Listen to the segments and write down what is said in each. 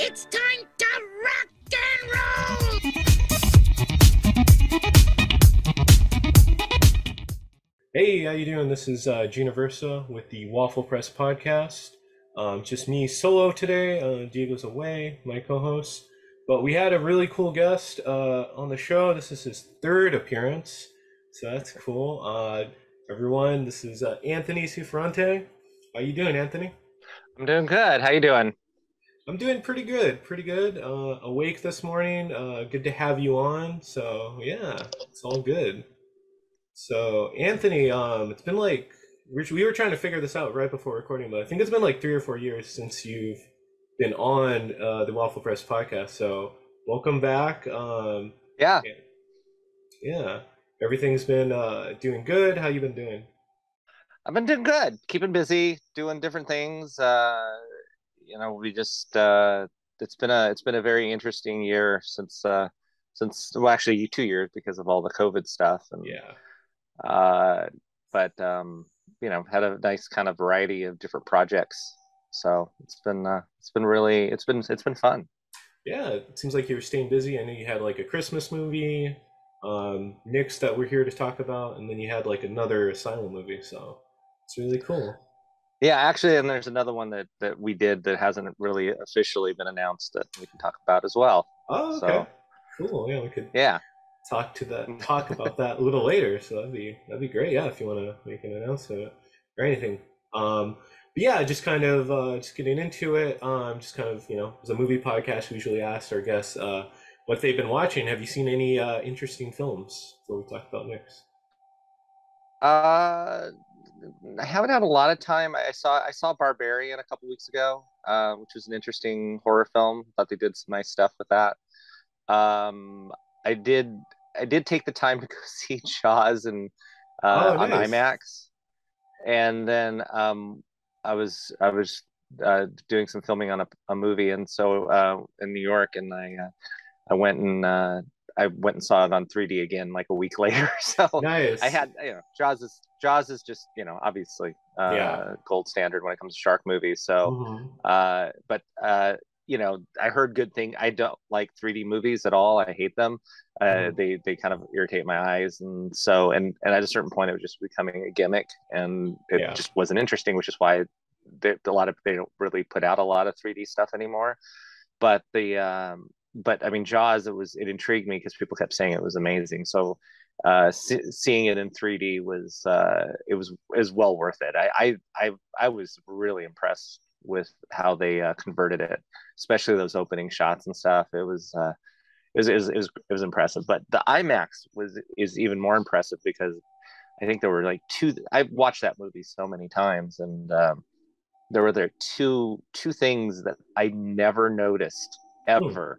It's time to rock and roll! Hey, how you doing? This is uh, Gina Versa with the Waffle Press podcast. Um, just me solo today. Uh, Diego's away, my co-host. But we had a really cool guest uh, on the show. This is his third appearance, so that's cool. Uh, everyone, this is uh, Anthony C. Ferrante. How you doing, Anthony? I'm doing good. How you doing? I'm doing pretty good, pretty good. Uh, awake this morning. Uh, good to have you on. So yeah, it's all good. So Anthony, um, it's been like we we were trying to figure this out right before recording, but I think it's been like three or four years since you've been on uh, the Waffle Press podcast. So welcome back. Um, Yeah. yeah, everything's been uh, doing good. How you been doing? I've been doing good. Keeping busy, doing different things. Uh, you know, we just uh it's been a it's been a very interesting year since uh since well actually two years because of all the COVID stuff and Yeah, uh but um you know had a nice kind of variety of different projects. So it's been uh it's been really it's been it's been fun. yeah. It seems like you were staying busy. I know you had like a Christmas movie, um, Nix that we're here to talk about, and then you had like another Asylum movie. So it's really cool. Yeah, actually, and there's another one that that we did that hasn't really officially been announced that we can talk about as well. Oh, So- okay. Cool. Yeah, we could Yeah. talk to that talk about that a little later. So that'd be that'd be great. Yeah, if you want to make an announcement or anything. Um, but yeah, just kind of uh, just getting into it. Um, just kind of you know, as a movie podcast, we usually ask our guests uh, what they've been watching. Have you seen any uh, interesting films? Before we talk about Nix. Uh, I haven't had a lot of time. I saw I saw Barbarian a couple weeks ago, uh, which was an interesting horror film. Thought they did some nice stuff with that. Um, I did I did take the time to go see Jaws and uh, Oh, on nice. IMAX, and then um, I was I was uh, doing some filming on a, a movie, and so uh, in New York, and I uh, I went and uh, I went and saw it on 3D again like a week later. So Nice. I had, you know, Jaws is Jaws is just, you know, obviously uh, Yeah. gold standard when it comes to shark movies. So, Mhm. uh, but uh, you know, I heard good thing. I don't like 3D movies at all. I hate them. Uh, Mhm. They they kind of irritate my eyes, and so and and at a certain point, it was just becoming a gimmick, and it Yeah. just wasn't interesting. Which is why they, a lot of they don't really put out a lot of 3D stuff anymore. But the um, but I mean, Jaws, it was it intrigued me because people kept saying it was amazing. So uh, see, seeing it in 3D was uh, it was is well worth it. I, I I I was really impressed with how they uh, converted it, especially those opening shots and stuff. It was uh, it was, it was it was it was impressive. But the IMAX was is even more impressive because I think there were like two. I've watched that movie so many times, and um, there were there two two things that I never noticed ever,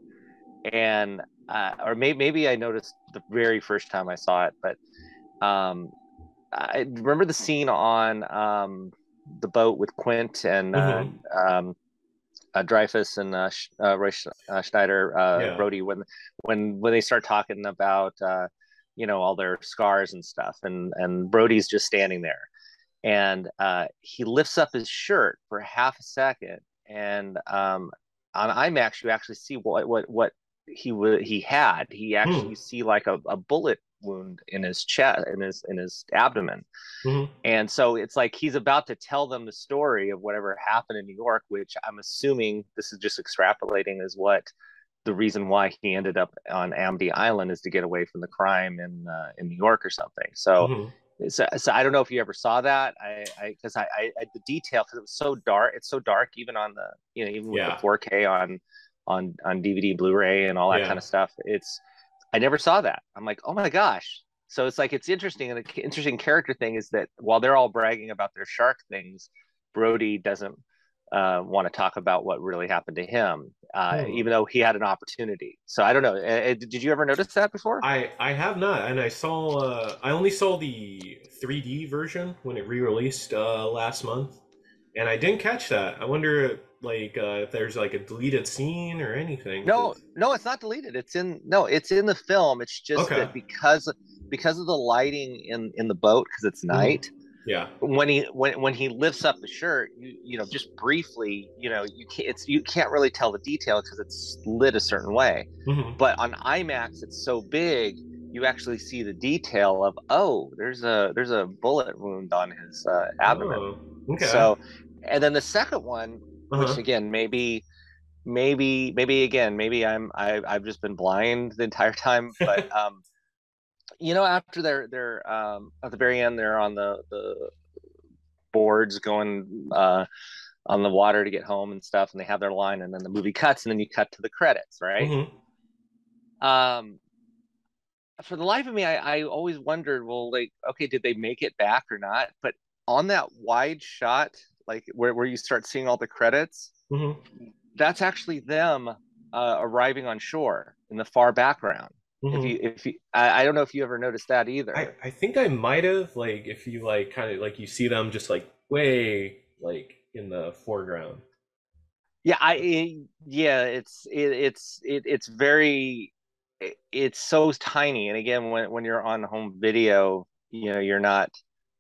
and uh, or maybe maybe I noticed the very first time I saw it, but um, I remember the scene on um, the boat with Quint and uh, um, uh, Dreyfuss and uh, uh, Roy uh, Scheider, uh, Yeah. Brody when when when they start talking about uh, you know all their scars and stuff, and and Brody's just standing there, and uh, he lifts up his shirt for half a second, and um, on IMAX you actually see what what what he would he had. He actually see like a, a bullet wound in his chest in his in his abdomen Mhm. and so it's like he's about to tell them the story of whatever happened in New York, which I'm assuming this is just extrapolating is what the reason why he ended up on Amity Island is to get away from the crime in uh, in New York or something. So, Mhm. so, so I don't know if you ever saw that. I because I, I, I the detail because it was so dark. It's so dark even on the you know even with Yeah. the 4K on on on DVD, Blu-ray, and all that Yeah. kind of stuff. It's I never saw that. I'm like, oh my gosh. So it's like it's interesting, and the interesting character thing is that while they're all bragging about their shark things, Brody doesn't uh, want to talk about what really happened to him, uh, Hmm. even though he had an opportunity. So I don't know. Uh, did you ever notice that before? I I have not, and I saw uh, I only saw the 3D version when it re-released uh, last month, and I didn't catch that. I wonder like uh, if there's like a deleted scene or anything. No, no, it's not deleted. It's in no, it's in the film. It's just Okay. that because because of the lighting in in the boat because it's Mhm. night. Yeah. when he when when he lifts up the shirt, you you know just briefly, you know you can't it's you can't really tell the detail because it's lit a certain way. hmm But on IMAX, it's so big, you actually see the detail of oh, there's a there's a bullet wound on his uh, abdomen. Oh, okay. So, and then the second one, which Uh-huh. again maybe maybe maybe again maybe i'm I, i've just been blind the entire time but um you know after they're they're um at the very end they're on the the boards going uh on the water to get home and stuff and they have their line and then the movie cuts and then you cut to the credits right Mhm. um for the life of me I, I always wondered well like okay did they make it back or not but on that wide shot like where, where you start seeing all the credits Mhm. that's actually them uh, arriving on shore in the far background. If Mhm. you, if you, I, I don't know if you ever noticed that either. I, I think I might have like if you like kind of like you see them just like way like in the foreground. yeah, I, it- yeah, it's, it, it's, it, it's very, it, it's so tiny. And again, when when you're on home video, you know, you're not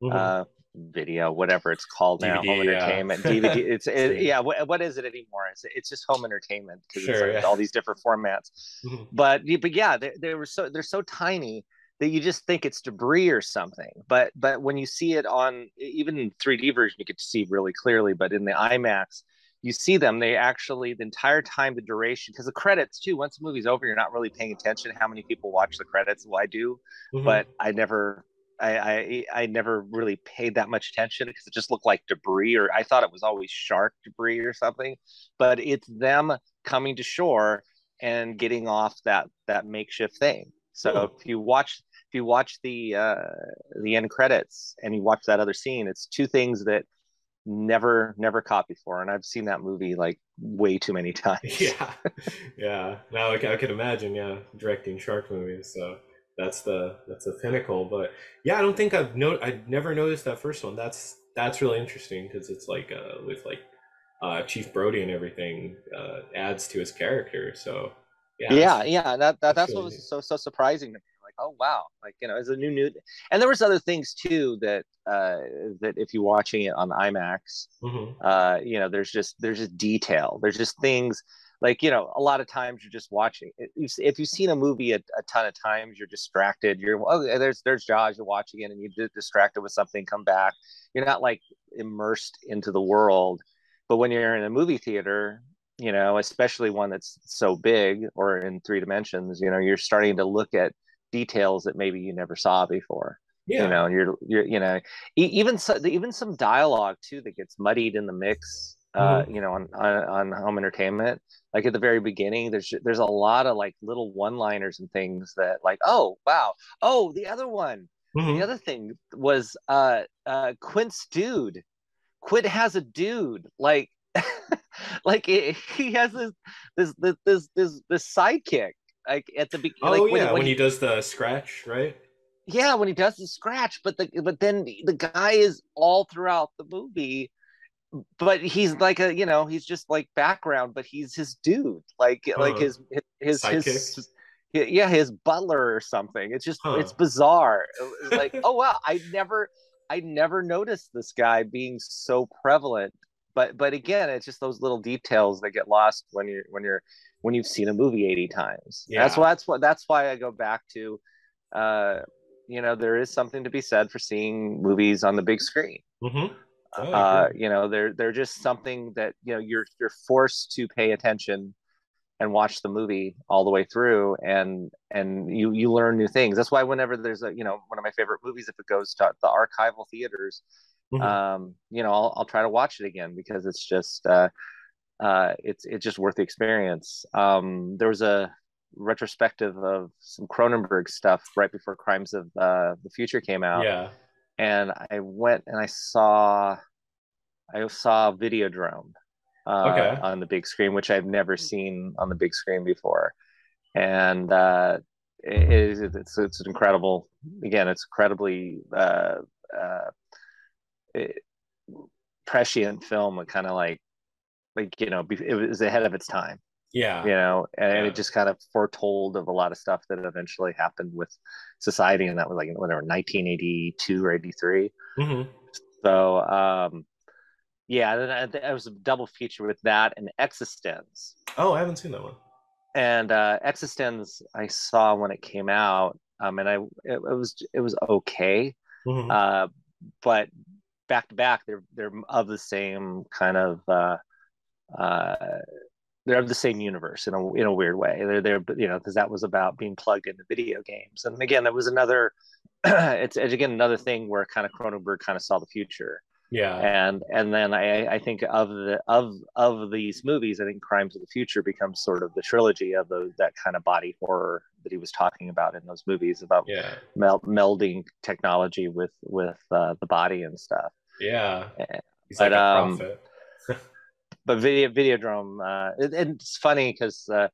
Mhm. uh, video, whatever it's called now, home DVD, yeah. entertainment, DVD. It's, it, yeah. What, what is it anymore? It's, it's just home entertainment because Sure, like yeah. all these different formats. Mhm. but but yeah they, they were so they're so tiny that you just think it's debris or something but but when you see it on even in 3d version you could see really clearly but in the imax you see them they actually the entire time the duration because the credits too once the movie's over you're not really paying attention how many people watch the credits well i do Mhm. but i never I, I I never really paid that much attention because it just looked like debris, or I thought it was always shark debris or something. But it's them coming to shore and getting off that that makeshift thing. So Cool. if you watch if you watch the uh, the end credits and you watch that other scene, it's two things that never never caught before, and I've seen that movie like way too many times. yeah, yeah. Now I, I can imagine, yeah, directing shark movies. So that's the that's the pinnacle. But yeah, I don't think I've no, I never noticed that first one. That's that's really interesting because it's like uh, with like uh, Chief Brody and everything uh, adds to his character. So yeah, yeah yeah that, that that's really what neat. was so so surprising to me like oh wow like you know it's a new new and there was other things too that uh that if you're watching it on imax Mhm. uh you know there's just there's just detail there's just things like you know a lot of times you're just watching if you've seen a movie a, a ton of times you're distracted you're oh there's there's jaws you're watching it and you get distracted with something come back you're not like immersed into the world but when you're in a movie theater you know especially one that's so big or in three dimensions you know you're starting to look at details that maybe you never saw before Yeah. you know and you're you're you know even so, even some dialogue too that gets muddied in the mix uh Mhm. you know on, on on home entertainment like at the very beginning there's there's a lot of like little one liners and things that like oh wow oh the other one Mhm. the other thing was uh uh quint's dude quint has a dude like like it, he has this this this this this, this sidekick like at the beginning Oh like yeah, when, when he does the scratch, right? yeah when he does the scratch but the but then the guy is all throughout the movie but he's like a you know he's just like background but he's his dude like like Huh. his his his, yeah his butler or something it's just Huh. it's bizarre it's like oh wow i never i never noticed this guy being so prevalent but but again it's just those little details that get lost when you're when you're when you've seen a movie 80 times that's Yeah. why that's what that's why i go back to uh you know there is something to be said for seeing movies on the big screen Mm-hmm. Oh, uh you know they're they're just something that you know you're you're forced to pay attention and watch the movie all the way through and and you you learn new things that's why whenever there's a you know one of my favorite movies if it goes to the archival theaters Mhm. um you know I'll, I'll try to watch it again because it's just uh uh it's it's just worth the experience um there was a retrospective of some cronenberg stuff right before crimes of uh the future came out yeah. And I went and I saw I saw Videodrome uh, Okay. on the big screen, which I've never seen on the big screen before, and uh, it is it's it's an incredible again it's incredibly uh, uh, it, prescient film, kind of like like you know it was ahead of its time. Yeah. you know, and Yeah. it just kind of foretold of a lot of stuff that eventually happened with society, and that was like whatever 1982 or 83. hmm So um, yeah, then I- was a double feature with that and eXistenZ. Oh, I haven't seen that one. and uh eXistenZ i saw when it came out um and i it, it was it was okay Mhm. uh but back to back they're they're of the same kind of uh uh they're of the same universe in a in a weird way they're they're you know because that was about being plugged into video games and again that was another it's, it's again another thing where kind of cronenberg kind of saw the future yeah. and and then I I think of the of of these movies, I think Crimes of the Future becomes sort of the trilogy of those that kind of body horror that he was talking about in those movies about Yeah. mel- melding technology with with uh, the body and stuff. Yeah. Eh, He's but, like a um, prophet. But video Videodrome, uh, it, and it's funny because. Uh,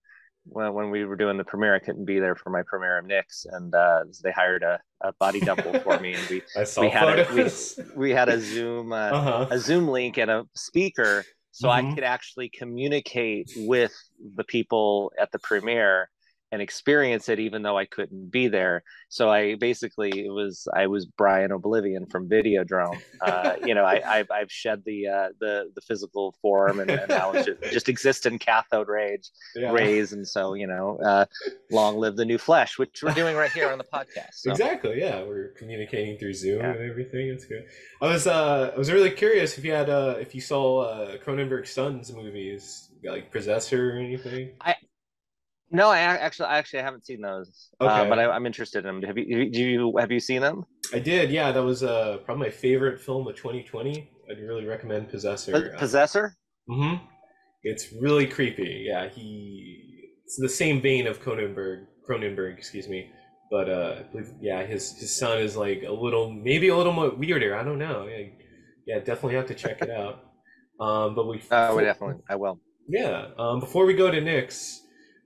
when, when we were doing the premiere, I couldn't be there for my premiere of Nix, and uh, they hired a, a body double for me, and we we had a, we, we had a Zoom uh, uh-huh. a Zoom link and a speaker so I Mhm. could actually communicate with the people at the premiere and experience it even though I couldn't be there. So I basically it was I was Brian Oblivion from Videodrome. Uh, you know, I, I've I've shed the uh, the the physical form and, and now it's just, just exist in cathode rage Yeah. rays, and so you know, uh, long live the new flesh, which we're doing right here on the podcast. So. Exactly. Yeah, we're communicating through Zoom Yeah. and everything. It's good. I was uh, I was really curious if you had uh, if you saw uh, Cronenberg's son's movies like Possessor or anything. No, I ac- actually, I actually haven't seen those, uh, Okay. but I, I'm interested in them. Have you, do you, have you seen them? I did. Yeah, that was uh, probably my favorite film of 2020. I'd really recommend Possessor. Po- Possessor? hmm It's really creepy. Yeah, he. It's the same vein of Cronenberg. Cronenberg, excuse me. But uh, I believe, yeah, his his son is like a little, maybe a little more weirder. I don't know. Yeah, yeah definitely have to check it out. Um, but we. Uh, we definitely, I will. Yeah. Um, before we go to Nix,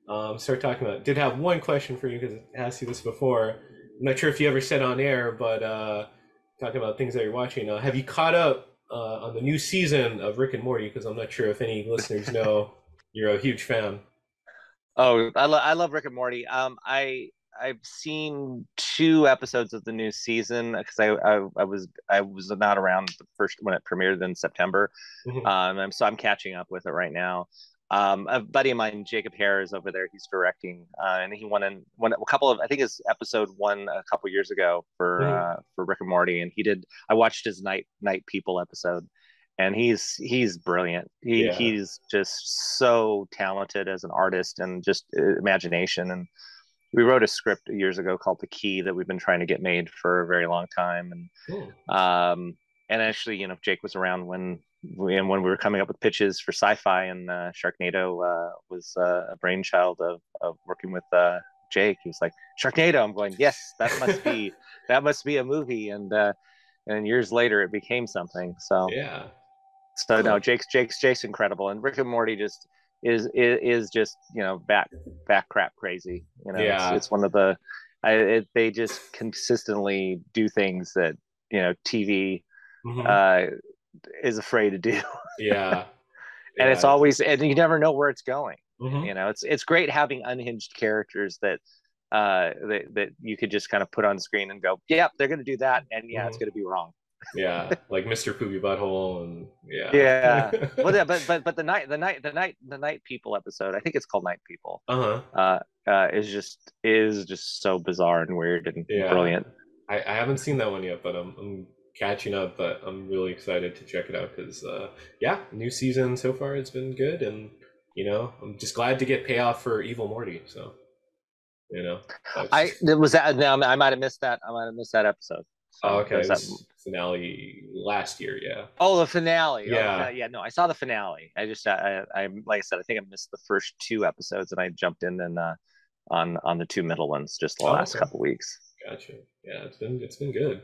um, start talking about. Did have one question for you because I asked you this before. I'm not sure if you ever said on air, but uh, talking about things that you're watching. Uh, have you caught up uh, on the new season of Rick and Morty? Because I'm not sure if any listeners know you're a huge fan. Oh, I, lo- I love Rick and Morty. Um, I I've seen two episodes of the new season because I, I I was I was not around the first when it premiered in September. Mhm. Um, so I'm catching up with it right now. Um, a buddy of mine, Jacob Hair, is over there. He's directing, uh, and he won in one a couple of I think his episode one a couple years ago for Mhm. uh, for Rick and Morty, and he did. I watched his Night Night People episode, and he's he's brilliant. He Yeah. he's just so talented as an artist and just uh, imagination. And we wrote a script years ago called The Key that we've been trying to get made for a very long time, and Cool. um, and actually, you know, Jake was around when we, and when we were coming up with pitches for Syfy, and uh, Sharknado uh, was uh, a brainchild of, of working with uh, Jake. He was like, Sharknado. I'm going, yes, that must be that must be a movie. And uh, and years later, it became something. So Yeah. so no, Jake's Jake's Jake's incredible, and Rick and Morty just is is, is just you know back back crap crazy. You know, Yeah. it's, it's one of the I, it, they just consistently do things that you know TV Mhm. uh, is afraid to do, yeah. and it's always and you never know where it's going. Mhm. You know, it's it's great having unhinged characters that uh that, that you could just kind of put on screen and go, yep, they're gonna do that, and yeah, it's Mhm. gonna be wrong. Yeah, like Mr. Poopy Butthole and yeah. Yeah. Well, yeah, but but but the night the night the night the night people episode, I think it's called Night People. uh-huh. uh, uh, is just is just so bizarre and weird and Yeah. brilliant. I, I haven't seen that one yet, but I'm, I'm catching up. But I'm really excited to check it out because, uh, yeah, new season so far has been good, and you know, I'm just glad to get payoff for Evil Morty. So, you know, I was that. No, I might have missed that. I might have missed that episode. So oh, okay, that- finale last year. Yeah, oh, the finale. Oh, Yeah. yeah, yeah. No, I saw the finale. I just, I, I, like I said, I think I missed the first two episodes, and I jumped in and uh, on on the two middle ones just the Oh, last okay. couple weeks. gotcha. Yeah, it's been it's been good,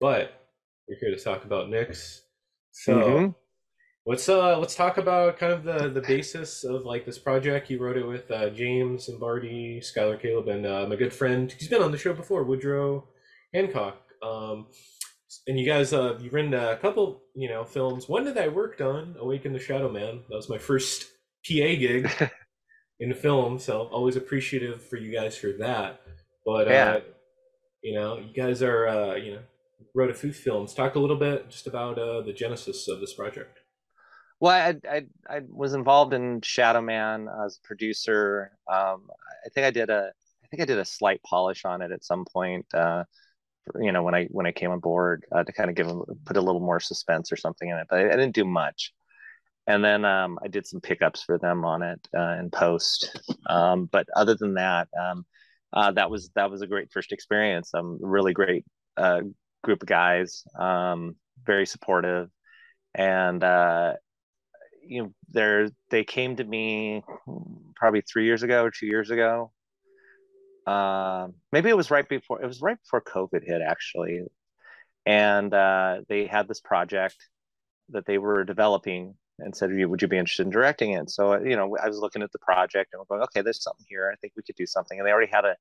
but we're here to talk about Nix. So. Mhm. Let's uh let's talk about kind of the the basis of like this project. You wrote it with uh, James and Barty, Skylar Caleb, and uh, my good friend. He's been on the show before, Woodrow Hancock. Um, and you guys uh you've written a couple you know films. One that I worked on, Awaken the Shadow Man. That was my first PA gig. in film. So always appreciative for you guys for that. But uh, you know, you guys are uh, you know wrote a few films. Talk a little bit just about uh, the genesis of this project. Well, I, I I was involved in Shadow Man as a producer. Um, I think I did a I think I did a slight polish on it at some point. Uh, you know, when I when I came on board uh, to kind of give put a little more suspense or something in it, but I, I didn't do much. And then um, I did some pickups for them on it uh, in post. Um, but other than that, um, uh, that was that was a great first experience. Um, really great uh, group of guys, um, very supportive, and uh, you know they're they came to me probably three years ago or two years ago. Um maybe it was right before it was right before covid hit actually. And uh they had this project that they were developing and said would you be interested in directing it? So you know i was looking at the project and we're going okay there's something here. I think we could do something. And they already had a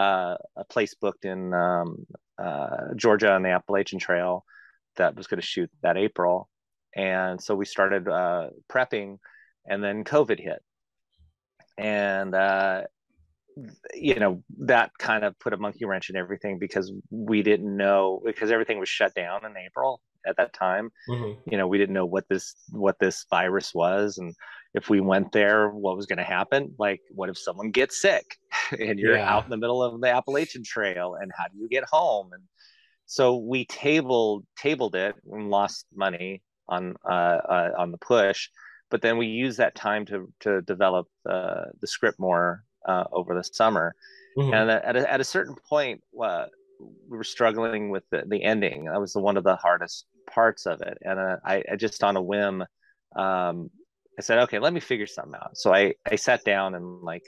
uh, a place booked in um, uh, georgia on the appalachian trail that was going to shoot that april. And so we started uh, prepping and then covid hit. And uh, you know that kind of put a monkey wrench in everything because we didn't know because everything was shut down in april at that time. Mhm. you know we didn't know what this what this virus was and if we went there what was going to happen? Like what if someone gets sick and you're Yeah. out in the middle of the appalachian trail and how do you get home? And so we tabled tabled it and lost money on uh, uh on the push but then we used that time to to develop uh, the script more uh, over the summer. Mhm. and at a, at a certain point uh, we were struggling with the, the ending. That was the, one of the hardest parts of it. And uh, I, I just on a whim um, i said okay let me figure something out. So i i sat down and like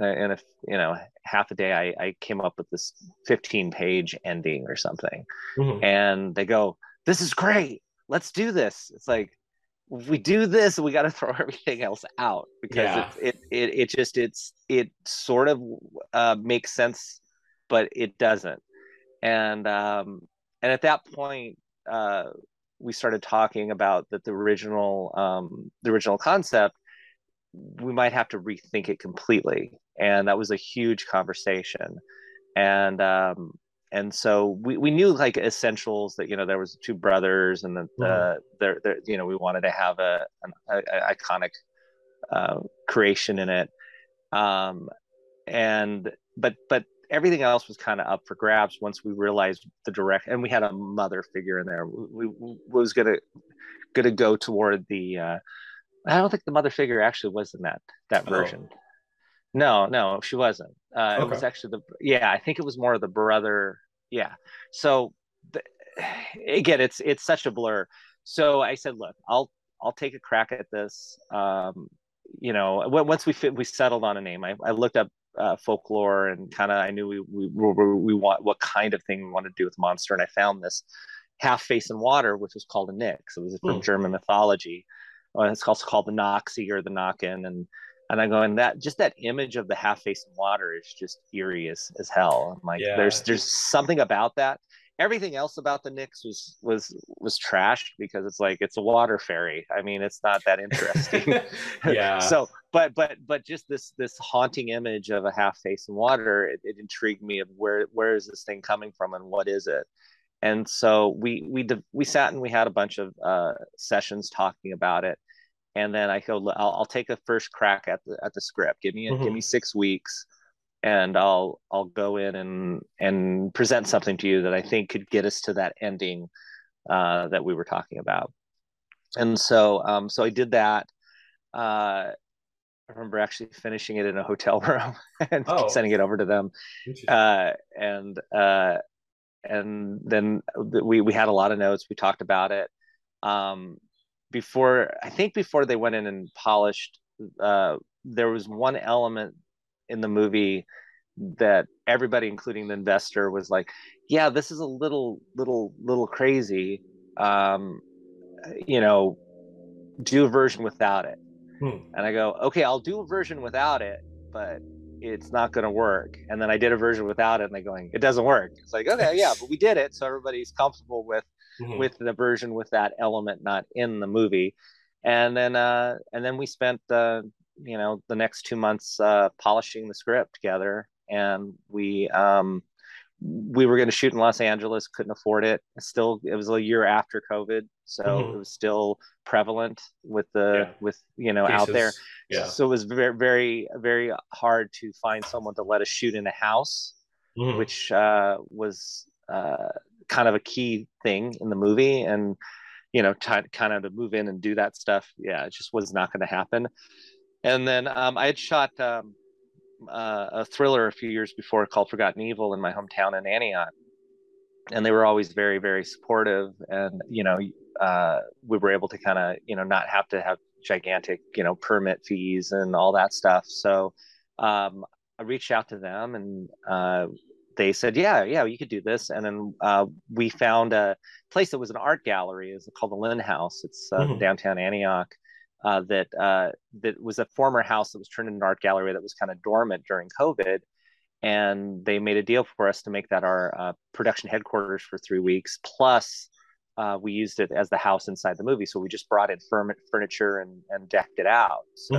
uh, in a you know half a day i i came up with this 15 page ending or something. Mhm. and they go this is great. Let's do this. It's like if we do this we got to throw everything else out. Because Yeah. it, it it it just it's it sort of uh, makes sense but it doesn't. And um and at that point uh we started talking about that the original um the original concept we might have to rethink it completely. And that was a huge conversation. And um and so we, we knew like essentials that you know there was two brothers and that uh, there there you know we wanted to have a an a, a iconic uh, creation in it. Um and but but everything else was kind of up for grabs once we realized the direct and we had a mother figure in there. We, we was gonna gonna go toward the uh i don't think the mother figure actually was in that that Oh. version. No no she wasn't. Uh it was actually the yeah i think it was more of the brother yeah. So the, again it's it's such a blur. So i said look i'll i'll take a crack at this. Um you know once we fit we settled on a name i, I looked up uh, folklore and kind of i knew we, we we we want what kind of thing we wanted to do with monster and i found this half face in water which was called a nix it was from Hmm. german mythology uh, it's also called the noxie or the knockin and and I go, and that just that image of the half face in water is just eerie as, as hell. I'm like, Yeah. there's there's something about that. Everything else about the Nix was was was trashed because it's like it's a water fairy. I mean, it's not that interesting. yeah. so, but but but just this this haunting image of a half face in water, it, it intrigued me of where where is this thing coming from and what is it? And so we we we sat and we had a bunch of uh, sessions talking about it and then I go, I'll, I'll take a first crack at the at the script. Give me a, Mhm. give me six weeks, and I'll I'll go in and and present something to you that I think could get us to that ending uh, that we were talking about. And so um, so I did that. Uh, I remember actually finishing it in a hotel room and Oh. sending it over to them uh, and uh, and then we we had a lot of notes. We talked about it. Um, before I think before they went in and polished, uh, there was one element in the movie that everybody, including the investor, was like, "Yeah, this is a little little little crazy." Um, you know, do a version without it. Hmm. And I go, okay, I'll do a version without it, but it's not going to work. And then I did a version without it, and they're going, it doesn't work. It's like, okay, yeah, but we did it, so everybody's comfortable with Mhm. with the version with that element not in the movie. And then uh, and then we spent uh, you know the next two months uh, polishing the script together, and we um, we were going to shoot in Los Angeles, couldn't afford it. Still, it was a year after COVID, so mm-hmm. it was still prevalent with the yeah. with you know Cases. out there. Yeah. So it was very very very hard to find someone to let us shoot in a house, mm-hmm. which uh, was uh, kind of a key thing in the movie, and you know, t- kind of to move in and do that stuff. Yeah, it just was not going to happen. And then um, I had shot. Um, uh, a thriller a few years before called Forgotten Evil in my hometown in Antioch, and they were always very very supportive. And you know, uh, we were able to kind of you know not have to have gigantic you know permit fees and all that stuff. So um, I reached out to them and. Uh, they said, "Yeah, yeah, you could do this." And then uh, we found a place that was an art gallery. It's called the Lynn House. It's uh, mm-hmm. downtown Antioch, uh, that uh, that was a former house that was turned into an art gallery that was kind of dormant during COVID, and they made a deal for us to make that our uh, production headquarters for three weeks. Plus, uh, we used it as the house inside the movie, so we just brought in furniture and, and decked it out. So,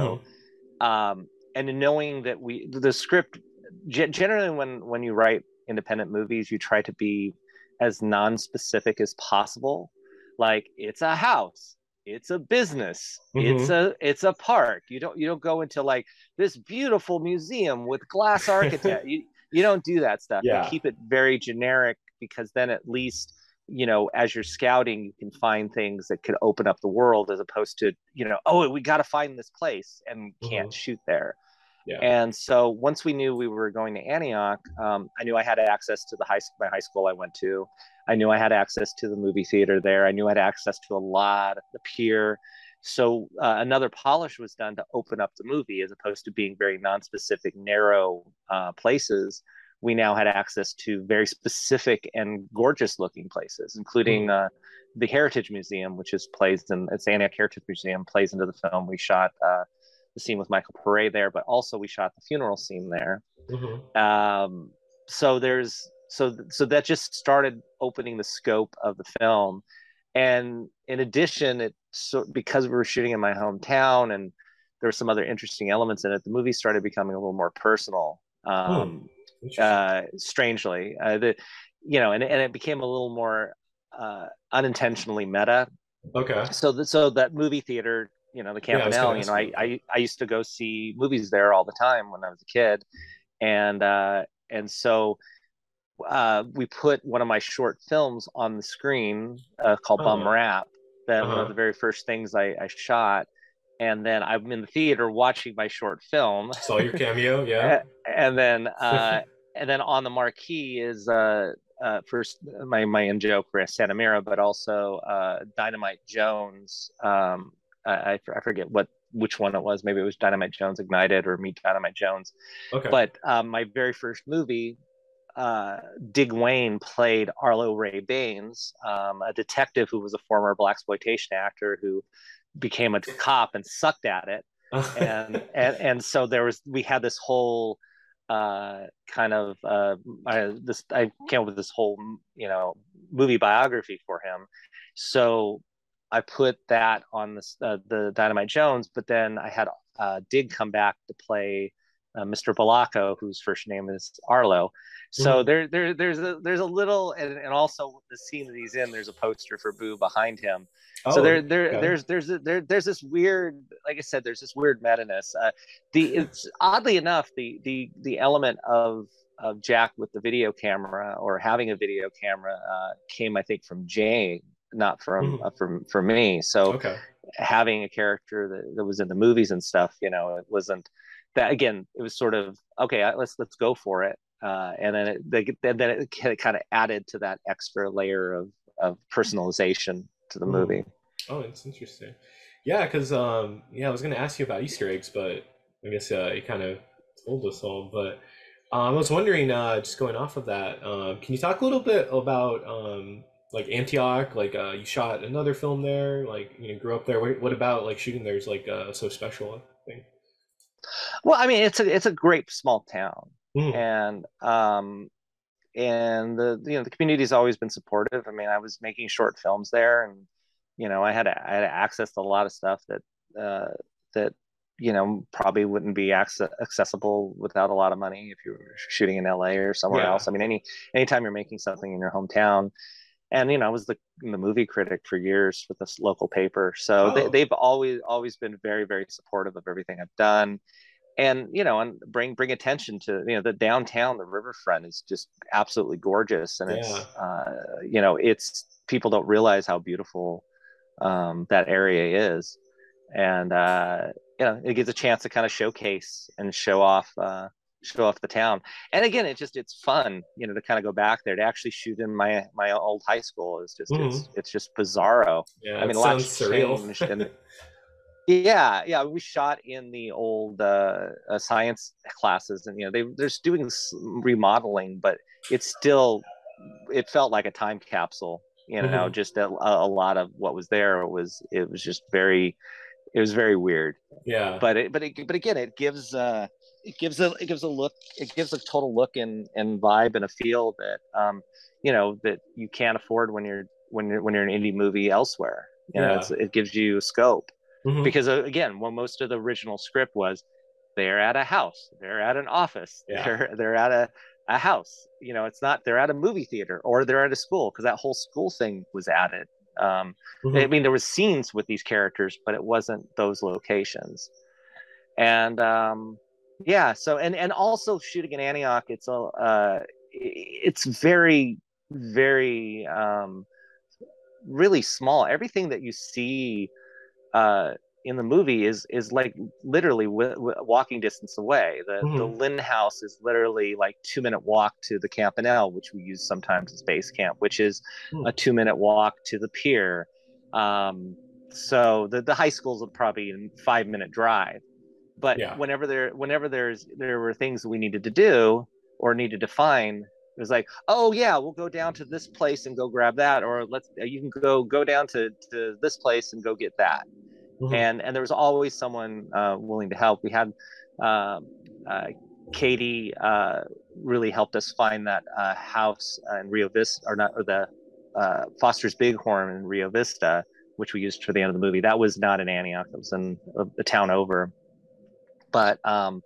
mm-hmm. um, and knowing that we the script generally when when you write independent movies, you try to be as non-specific as possible. Like it's a house it's a business mm-hmm. it's a it's a park you don't you don't go into like this beautiful museum with glass architect you you don't do that stuff yeah. you keep it very generic because then at least you know as you're scouting you can find things that could open up the world as opposed to you know oh we got to find this place and can't mm-hmm. shoot there yeah. And so once we knew we were going to Antioch, um, I knew I had access to the high my high school I went to. I knew I had access to the movie theater there. I knew I had access to a lot, of the pier. So uh, another polish was done to open up the movie, as opposed to being very non-specific, narrow uh, places. We now had access to very specific and gorgeous-looking places, including mm. uh, the Heritage Museum, which is plays in it's Antioch Heritage Museum, plays into the film. We shot uh, the scene with Michael Paré there, but also we shot the funeral scene there. Mm-hmm. Um, so there's so so that just started opening the scope of the film, and in addition, it so because we were shooting in my hometown and there were some other interesting elements in it, the movie started becoming a little more personal. Um, hmm. uh, strangely, uh, the you know, and and it became a little more uh, unintentionally meta. Okay. So the, so that movie theater you know the Campanil. Yeah, you know, I, I I used to go see movies there all the time when I was a kid, and uh, and so uh, we put one of my short films on the screen uh, called oh. Bum Rap. That uh-huh. one of uh-huh. the very first things I, I shot, and then I'm in the theater watching my short film. Saw your cameo, yeah. and then uh, and then on the marquee is uh, uh, first my my in joke for Santa Mira, but also uh, Dynamite Jones um, I, I forget what which one it was. Maybe it was Dynamite Jones Ignited or Meet Dynamite Jones. Okay. But um, my very first movie, uh, Dig Wayne played Arlo Ray Baines, um, a detective who was a former black exploitation actor who became a cop and sucked at it. and, and and so there was we had this whole uh, kind of uh, I, this I came up with this whole you know movie biography for him. So I put that on the uh, the Dynamite Jones, but then I had uh, Dig come back to play uh, Mr. Balako, whose first name is Arlo. So mm-hmm. there, there, there's a there's a little, and, and also the scene that he's in, there's a poster for Boo behind him. Oh, so there, there, okay. there's there's a, there, there's this weird, like I said, there's this weird meta-ness. Uh, the it's oddly enough, the the the element of of Jack with the video camera or having a video camera uh, came, I think, from Jay not from mm. uh, from for me. So okay. having a character that, that was in the movies and stuff, you know, it wasn't that again. It was sort of okay. Let's let's go for it. Uh, and then it they, then it kind of added to that extra layer of of personalization to the mm. movie. Oh, it's interesting. Yeah, because um, yeah, I was gonna ask you about Easter eggs, but I guess uh, you kind of told us all. But um, I was wondering, uh, just going off of that, um, can you talk a little bit about um, like Antioch, like uh, you shot another film there, like you know, grew up there. What, what about like shooting there is like uh, so special? Well, I mean, it's a it's a great small town, mm. and um, and the you know the community has always been supportive. I mean, I was making short films there, and you know, I had I had access to a lot of stuff that uh, that you know probably wouldn't be access- accessible without a lot of money if you were shooting in LA or somewhere Yeah. else. I mean, any anytime you're making something in your hometown, and you know, I was the the movie critic for years with this local paper, so they, Oh. they've always always been very very supportive of everything I've done. And you know, and bring bring attention to you know the downtown, the riverfront is just absolutely gorgeous, and it's uh, you know it's people don't realize how beautiful um, that area is, and uh, you know it gives a chance to kind of showcase and show off uh, show off the town. And again, it just it's fun, you know, to kind of go back there to actually shoot in my my old high school is just it's it's just bizarro. Yeah, I mean, lot's surreal. and- Yeah, yeah, we shot in the old uh, uh, science classes, and you know they they're just doing remodeling, but it's still it felt like a time capsule. You know, Mhm. just a, a lot of what was there was it was just very it was very weird yeah, but it, but it, but again, it gives uh, it gives a it gives a look, it gives a total look and and vibe and a feel that um, you know that you can't afford when you're when you're when you're an indie movie elsewhere. You know, Yeah. it gives you scope Mhm. because uh, again, well, most of the original script was they're at a house, they're at an office, Yeah. they're they're at a a house. You know, it's not they're at a movie theater or they're at a school because that whole school thing was added. Um, Mhm. I mean, there was scenes with these characters, but it wasn't those locations. And um, yeah, so and and also shooting in Antioch, it's a uh, it's very very um, really small. Everything that you see uh, in the movie is is like literally w- w- walking distance away. The the Mhm. Lynn House is literally like two minute walk to the Campanil, which we use sometimes as base camp, which is Hmm. a two minute walk to the pier. Um, so the the high school's probably a five minute drive. But Yeah. whenever there whenever there's there were things we needed to do or needed to find, it was like, oh yeah, we'll go down to this place and go grab that, or let's you can go go down to, to this place and go get that Mhm. and and there was always someone uh, willing to help. We had um, uh, Katie uh, really helped us find that uh, house in Rio Vista, or not, or the uh, Foster's Bighorn in Rio Vista, which we used for the end of the movie. That was not in Antioch; it was in uh, the town over. But um,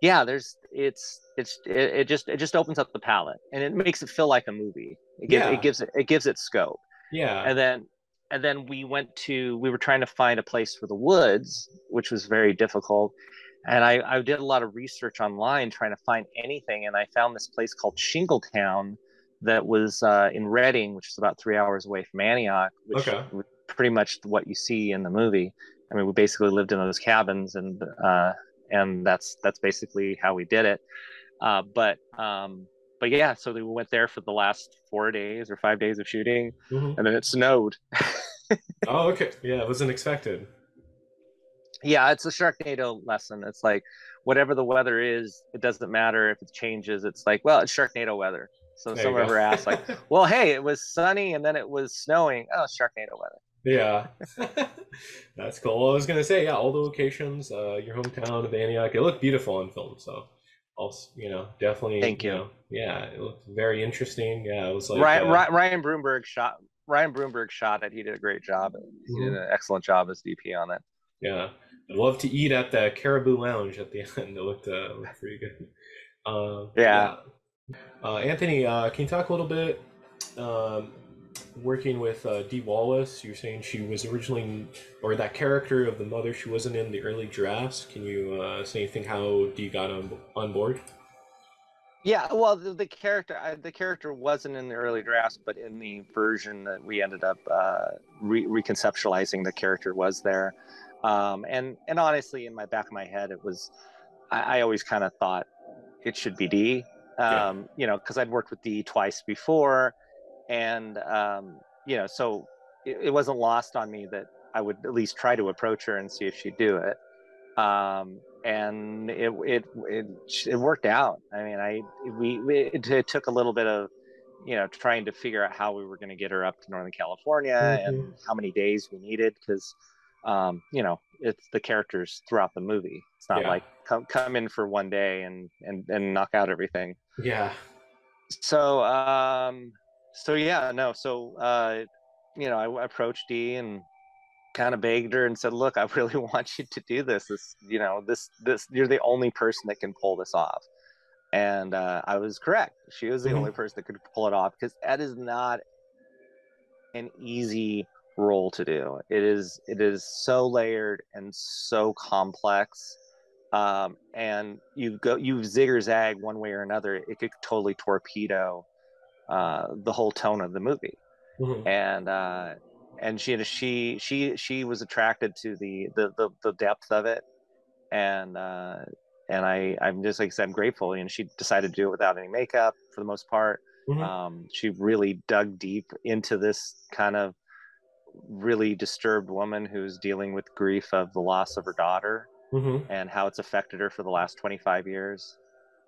yeah, there's it's it's it, it just it just opens up the palette and it makes it feel like a movie. It gives Yeah. it gives it it gives it scope yeah, and then and then we went to we were trying to find a place for the woods which was very difficult and I, I did a lot of research online trying to find anything and i found this place called shingletown that was uh, in Redding which is about three hours away from antioch which Okay. pretty much what you see in the movie i mean we basically lived in those cabins and uh, and that's that's basically how we did it uh, but um, but yeah so we went there for the last four days or five days of shooting Mhm. and then it snowed. Oh, okay. Yeah, it wasn't expected. yeah, it's a Sharknado lesson. It's like whatever the weather is, it doesn't matter if it changes. It's like, well, it's Sharknado weather. So There someone ever asks, like, well, hey, it was sunny and then it was snowing. Oh, it's Sharknado weather. Yeah, that's cool. Well, I was gonna say, yeah, all the locations, uh, your hometown of Antioch, it looked beautiful on film. So, also, you know, definitely. Thank you. know, yeah, it looked very interesting. Yeah, it was like. Ryan, uh, Ryan Broomberg shot. Ryan Broomberg shot it. He did a great job. He did Mhm. an excellent job as DP on it. Yeah, I'd love to eat at the Caribou Lounge at the end. It looked, uh, looked pretty good. Uh, Yeah. yeah. Uh, Anthony, uh, can you talk a little bit? Um, working with uh, Dee Wallace, you're saying she was originally, or that character of the mother, she wasn't in the early drafts. Can you uh, say anything how Dee got on on board? Yeah, well, the, the character I, the character wasn't in the early drafts, but in the version that we ended up uh, re- reconceptualizing, the character was there. Um, and and honestly, in my back of my head, it was I, I always kind of thought it should be Dee. Yeah. Um, You know, because I'd worked with D twice before, and um, you know, so it, it wasn't lost on me that I would at least try to approach her and see if she'd do it. Um, and it, it it it worked out. I mean, I we, we it, it took a little bit of you know trying to figure out how we were going to get her up to Northern California and how many days we needed because um, you know it's the characters throughout the movie. It's not Yeah. like come come in for one day and and and knock out everything. Yeah. So um, so yeah, no. So uh, you know, I approached Dee and kind of begged her and said, "Look, I really want you to do this. This, you know, this, this, you're the only person that can pull this off." And uh, I was correct. She was the Mhm. only person that could pull it off because that is not an easy role to do. It is, it is so layered and so complex. Um, and you go, you zig or zag one way or another, it could totally torpedo uh, the whole tone of the movie Mhm. and uh and she she she she was attracted to the the the, the depth of it and uh and i i'm just like i said i'm grateful and she decided to do it without any makeup for the most part Mhm. um she really dug deep into this kind of really disturbed woman who's dealing with grief of the loss of her daughter Mhm. and how it's affected her for the last 25 years.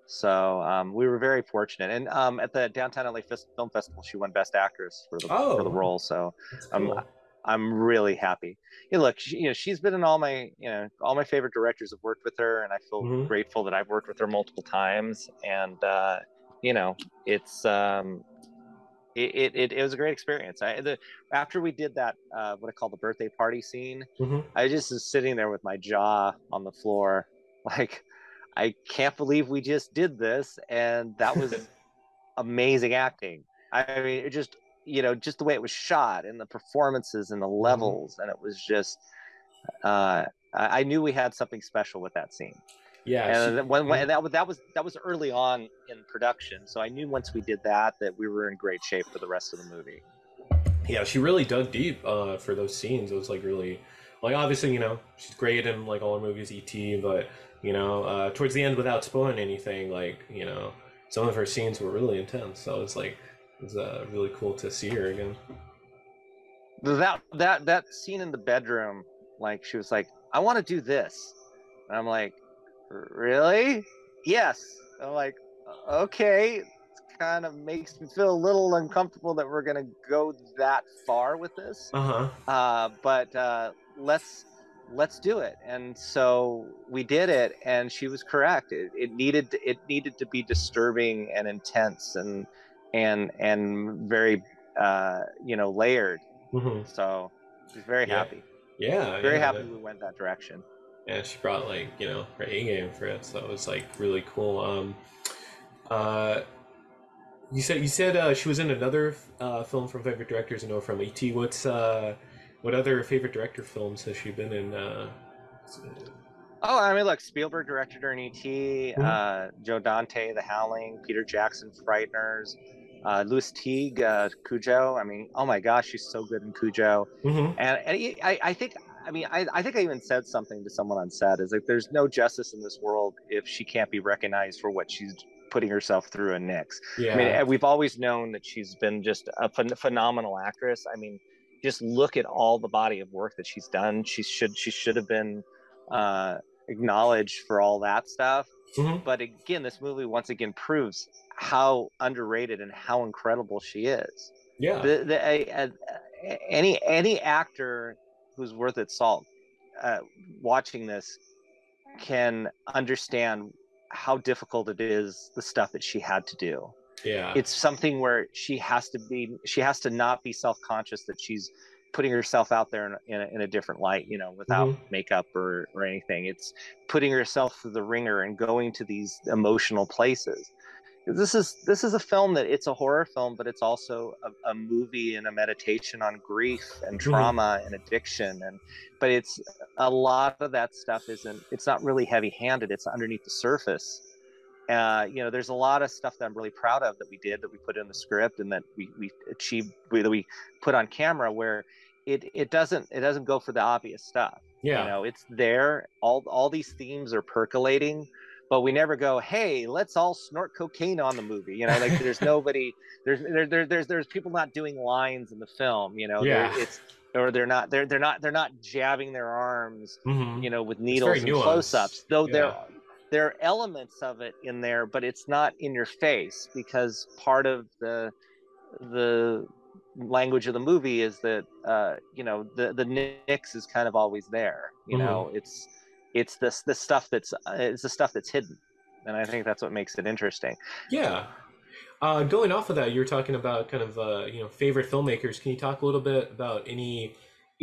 So um, we were very fortunate, and um, at the Downtown LA Film Festival, she won Best Actress for the for the Oh. role. So um, cool. I'm really happy. Yeah, look, she, you know, she's been in all my, you know, all my favorite directors have worked with her, and I feel Mhm. grateful that I've worked with her multiple times. And uh, you know, it's um, it, it, it, was a great experience. I the after we did that, uh, what I call the birthday party scene, Mhm. I just was sitting there with my jaw on the floor, like I can't believe we just did this, and that was amazing acting. I mean, it just you know, just the way it was shot and the performances and the levels, and it was just. Uh, I knew we had something special with that scene, Yeah. and she- when, when that was that was that was early on in production. So I knew once we did that that we were in great shape for the rest of the movie. yeah, she really dug deep uh, for those scenes. It was like really, like obviously you know she's great in like all her movies, ET, but you know uh, towards the end, without spoiling anything, like you know some of her scenes were really intense. So it's like it's uh, really cool to see her again. that that that scene in the bedroom like she was like i want to do this and i'm like really yes i'm like okay it kind of makes me feel a little uncomfortable that we're gonna go that far with this Uh huh. uh, but uh, let's let's do it and so we did it and she was correct it, it needed it needed to be disturbing and intense and and and very uh, you know layered hmm so she's very Yeah. happy. Yeah. Very yeah, happy that- we went that direction. and she brought like you know her A game for it, so it was like really cool. Um, uh, you said you said uh, she was in another uh, film from favorite directors I know from ET. What's uh, what other favorite director films has she been in? Uh, Oh, I mean, look, Spielberg directed her in E.T., uh, Joe Dante, The Howling, Peter Jackson, Frighteners, uh, Lewis Teague, uh, Cujo. I mean, oh my gosh, she's so good in Cujo. mhm. And, and he- I, I think, I mean, I, I think I even said something to someone on set is like, there's no justice in this world if she can't be recognized for what she's putting herself through in Nix. Yeah. I mean, we've always known that she's been just a phen- phenomenal actress. I mean, just look at all the body of work that she's done. She should she should have been uh, acknowledged for all that stuff. Mhm. But again, this movie once again proves how underrated and how incredible she is. yeah. The, the, a, a, any any actor who's worth its salt uh, watching this can understand how difficult it is the stuff that she had to do yeah. it's something where she has to be she has to not be self-conscious that she's putting herself out there in, in, a, in a different light you know without Mhm. makeup or, or anything. It's putting herself through the ringer and going to these emotional places. This is this is a film that it's a horror film but it's also a, a movie and a meditation on grief and trauma and addiction. And but it's a lot of that stuff isn't it's not really heavy handed it's underneath the surface uh, you know, there's a lot of stuff that I'm really proud of that we did that we put in the script and that we, we achieved we, that we put on camera where it, it doesn't it doesn't go for the obvious stuff. yeah. You know, it's there. All all these themes are percolating, but we never go, hey, let's all snort cocaine on the movie. You know, like there's nobody there's there, there there's there's people not doing lines in the film. You know, They're- Yeah. it's or they're not they're they're not they're not jabbing their arms Mhm. you know, with needles and close-ups. Though Yeah. There are elements of it in there, but it's not in your face because part of the the language of the movie is that uh, you know the the nix is kind of always there. You Mhm. know, it's it's this the stuff that's uh, it's the stuff that's hidden, and I think that's what makes it interesting. Yeah. Uh, going off of that, you were talking about kind of uh, you know favorite filmmakers. Can you talk a little bit about any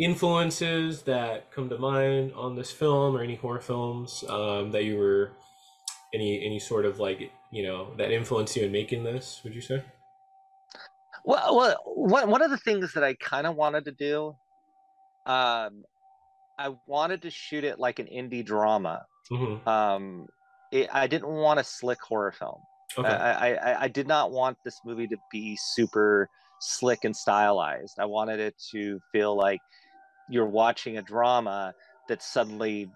influences that come to mind on this film or any horror films um, that you were any any sort of like you know that influenced you in making this? Would you say? Well, well, one one of the things that I kind of wanted to do, um, I wanted to shoot it like an indie drama. Mm-hmm. Um, it, I didn't want a slick horror film. Okay. I, I I did not want this movie to be super slick and stylized. I wanted it to feel like you're watching a drama that suddenly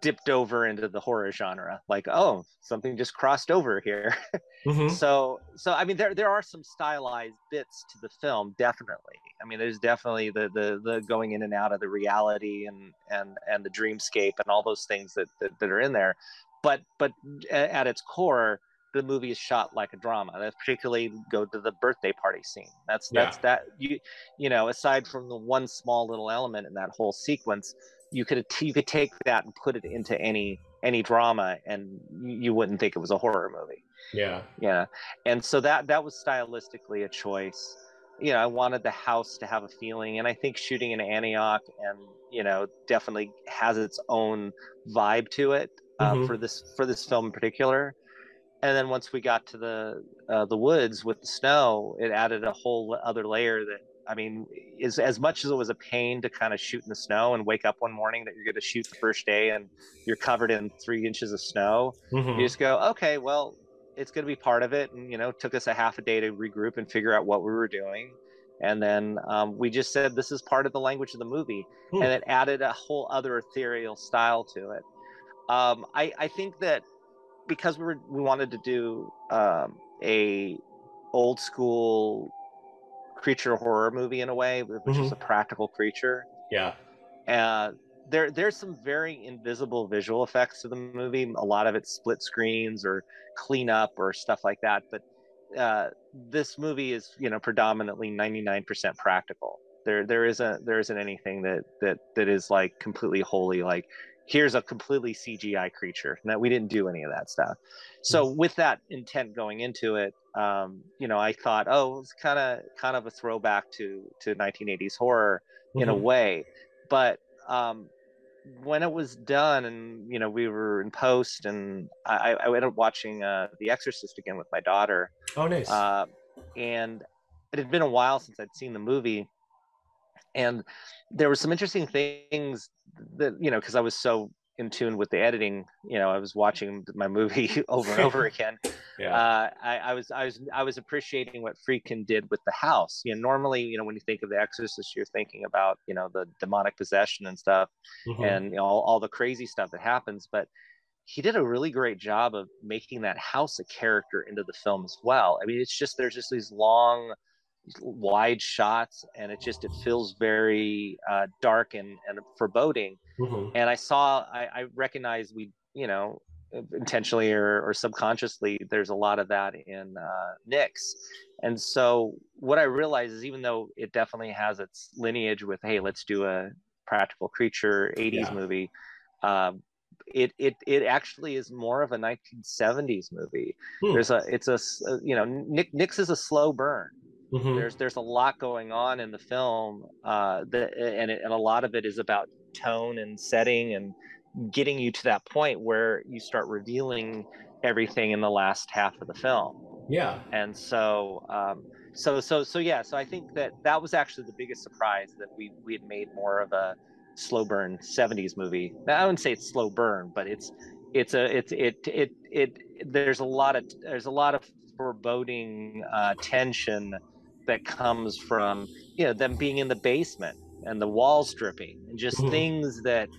dipped over into the horror genre like oh something just crossed over here. Mhm. so so i mean there there are some stylized bits to the film definitely. I mean there's definitely the the the going in and out of the reality and and and the dreamscape and all those things that that, that are in there. But but at its core the movie is shot like a drama that particularly go to the birthday party scene that's Yeah. that's that you you know aside from the one small little element in that whole sequence you could you could take that and put it into any any drama and you wouldn't think it was a horror movie Yeah. yeah and so that that was stylistically a choice you know i wanted the house to have a feeling and i think shooting in antioch and you know definitely has its own vibe to it uh, Mhm. for this for this film in particular and then once we got to the uh, the woods with the snow it added a whole other layer that i mean is as much as it was a pain to kind of shoot in the snow and wake up one morning that you're going to shoot the first day and you're covered in three inches of snow Mhm. you just go okay well it's going to be part of it and you know it took us a half a day to regroup and figure out what we were doing and then um, we just said this is part of the language of the movie Hmm. and it added a whole other ethereal style to it um, I, I think that because we were we wanted to do um, a old school creature horror movie in a way which is Mhm. a practical creature Yeah. uh, there there's some very invisible visual effects to the movie. A lot of it's split screens or cleanup or stuff like that. But uh, this movie is you know predominantly 99% practical. There there isn't there isn't anything that that that is like completely holy like here's a completely CGI creature. No, we didn't do any of that stuff. So with that intent going into it, um, you know, I thought, oh, it's kind of kind of a throwback to to 1980s horror in a Mhm. way but um when it was done and you know we were in post and i i ended up watching uh the exorcist again with my daughter Oh, nice. uh and it had been a while since i'd seen the movie and there were some interesting things that you know because i was so in tune with the editing you know i was watching my movie over and over again yeah. uh, I, I was I was I was appreciating what Friedkin did with the house. You know, normally, you know, when you think of The Exorcist, you're thinking about you know the demonic possession and stuff, Mhm. and you know all, all the crazy stuff that happens. But he did a really great job of making that house a character into the film as well. I mean, it's just there's just these long, wide shots, and it just it feels very uh, dark and and foreboding Mhm. and I saw, I, I recognize we, you know, intentionally or, or subconsciously, there's a lot of that in uh, Nix. And so what I realize is even though it definitely has its lineage with, hey, let's do a practical creature 80s Yeah. movie, um, it, it, it actually is more of a 1970s movie. Hmm. There's a, it's a, uh, you know, Nick, Nix is a slow burn Mhm. there's there's a lot going on in the film uh that and it, and a lot of it is about tone and setting and getting you to that point where you start revealing everything in the last half of the film Yeah. and so um so so so yeah so i think that that was actually the biggest surprise that we we had made more of a slow burn 70s movie i wouldn't say it's slow burn but it's it's a it's it it it there's a lot of there's a lot of foreboding uh tension that comes from you know them being in the basement and the walls dripping and just things that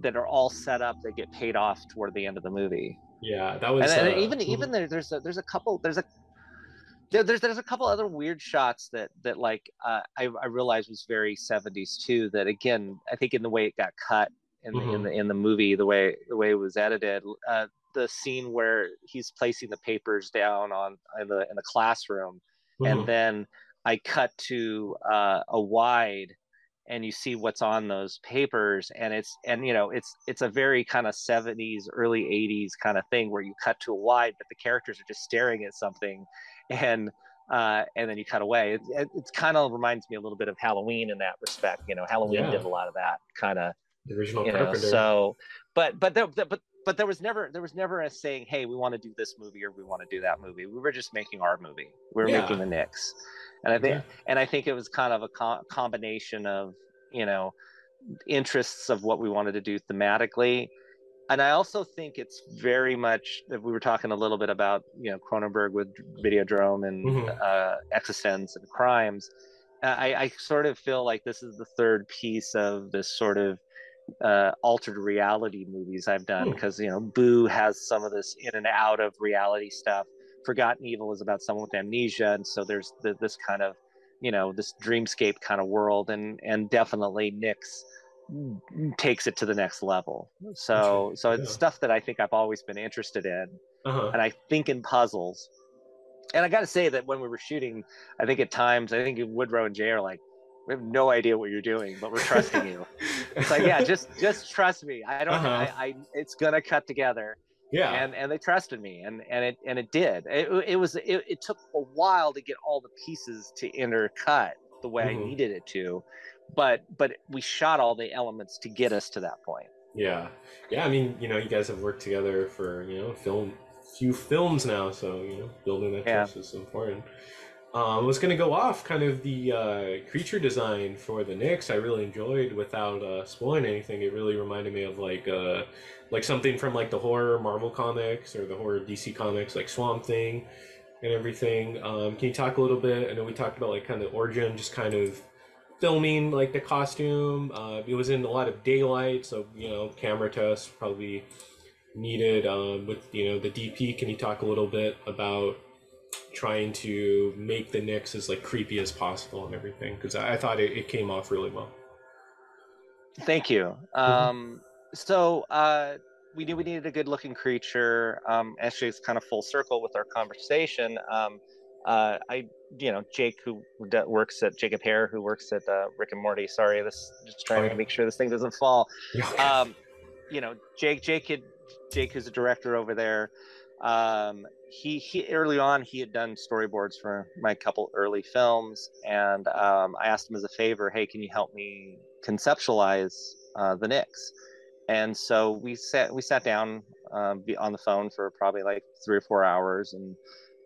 that are all set up that get paid off toward the end of the movie Yeah. That was. and, and uh, even mhm. even there, there's a, there's a couple there's a there, there's there's a couple other weird shots that that like uh, I I realized was very 70s too. That again I think in the way it got cut in the, in Mhm. the in the movie the way the way it was edited uh, the scene where he's placing the papers down on in the in the classroom Mhm. and then I cut to uh, a wide and you see what's on those papers and it's and you know it's it's a very kind of 70s early 80s kind of thing where you cut to a wide but the characters are just staring at something and uh, and then you cut away. It, it, it kind of reminds me a little bit of Halloween in that respect. You know, Halloween Yeah. did a lot of that kind of The original you know so but but there, but but there was never there was never a saying hey we want to do this movie or we want to do that movie we were just making our movie we were Yeah. making the Nix and i think Yeah. and i think it was kind of a co- combination of you know interests of what we wanted to do thematically and i also think it's very much that we were talking a little bit about you know cronenberg with videodrome and Mhm. uh eXistenZ and crimes I, I sort of feel like this is the third piece of this sort of uh, altered reality movies I've done Hmm. because you know Boo has some of this in and out of reality stuff. Forgotten Evil is about someone with amnesia, and so there's the, this kind of you know this dreamscape kind of world, and and definitely Nix takes it to the next level. So so it's Yeah. stuff that I think I've always been interested in, uh-huh. and I think in puzzles. And I got to say that when we were shooting, I think at times I think Woodrow and Jay are like, we have no idea what you're doing, but we're trusting you. It's like, yeah, just just trust me. I don't. Uh-huh. I, I. It's gonna cut together, yeah. and and they trusted me, and and it and it did. It, it was. It, it took a while to get all the pieces to intercut the way Mhm. I needed it to, but but we shot all the elements to get us to that point. Yeah, yeah. I mean, you know, you guys have worked together for you know film few films now, so you know, building that Yeah. trust is important. Um, I was gonna go off kind of the uh, creature design for the Nix. I really enjoyed without uh, spoiling anything. It really reminded me of like uh, like something from like the horror Marvel comics or the horror DC comics, like Swamp Thing and everything. Um, can you talk a little bit? I know we talked about like kind of origin, just kind of filming like the costume. Uh, it was in a lot of daylight, so you know camera tests probably needed. Um, with you know the DP, can you talk a little bit about trying to make the Nix as like creepy as possible and everything? Because I, I thought it, it came off really well. Thank you. Um, so uh, we knew we needed a good looking creature. Um, actually, it's kind of full circle with our conversation. Um, uh, I, you know, Jake, who works at Jacob Hair, who works at uh, Rick and Morty. Sorry, this just trying Oh, to make sure this thing doesn't fall. Um, you know, Jake, Jake, had, Jake, who's a director over there. Um, he he early on he had done storyboards for my couple early films, and um, I asked him as a favor, hey, can you help me conceptualize uh, the Nix? And so we sat we sat down um, on the phone for probably like three or four hours, and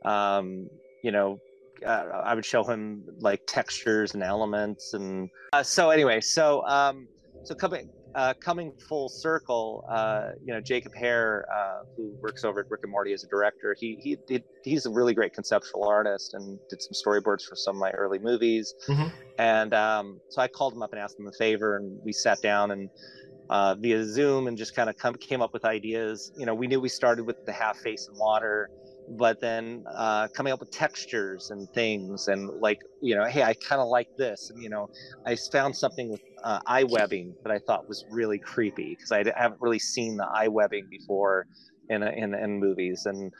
um, you know, uh, I would show him like textures and elements, and uh, so anyway, so um, so coming uh, coming full circle, uh, you know, Jacob Hair, uh, who works over at Rick and Morty as a director, he he did, he's a really great conceptual artist and did some storyboards for some of my early movies. Mhm. And um, so I called him up and asked him a favor, and we sat down and uh, via Zoom and just kind of come, came up with ideas. You know, we knew we started with the half face and water, but then uh, coming up with textures and things, and like, you know, hey, I kind of like this, and you know, I found something with uh, eye webbing that I thought was really creepy because I, haven't really seen the eye webbing before in in, in movies, and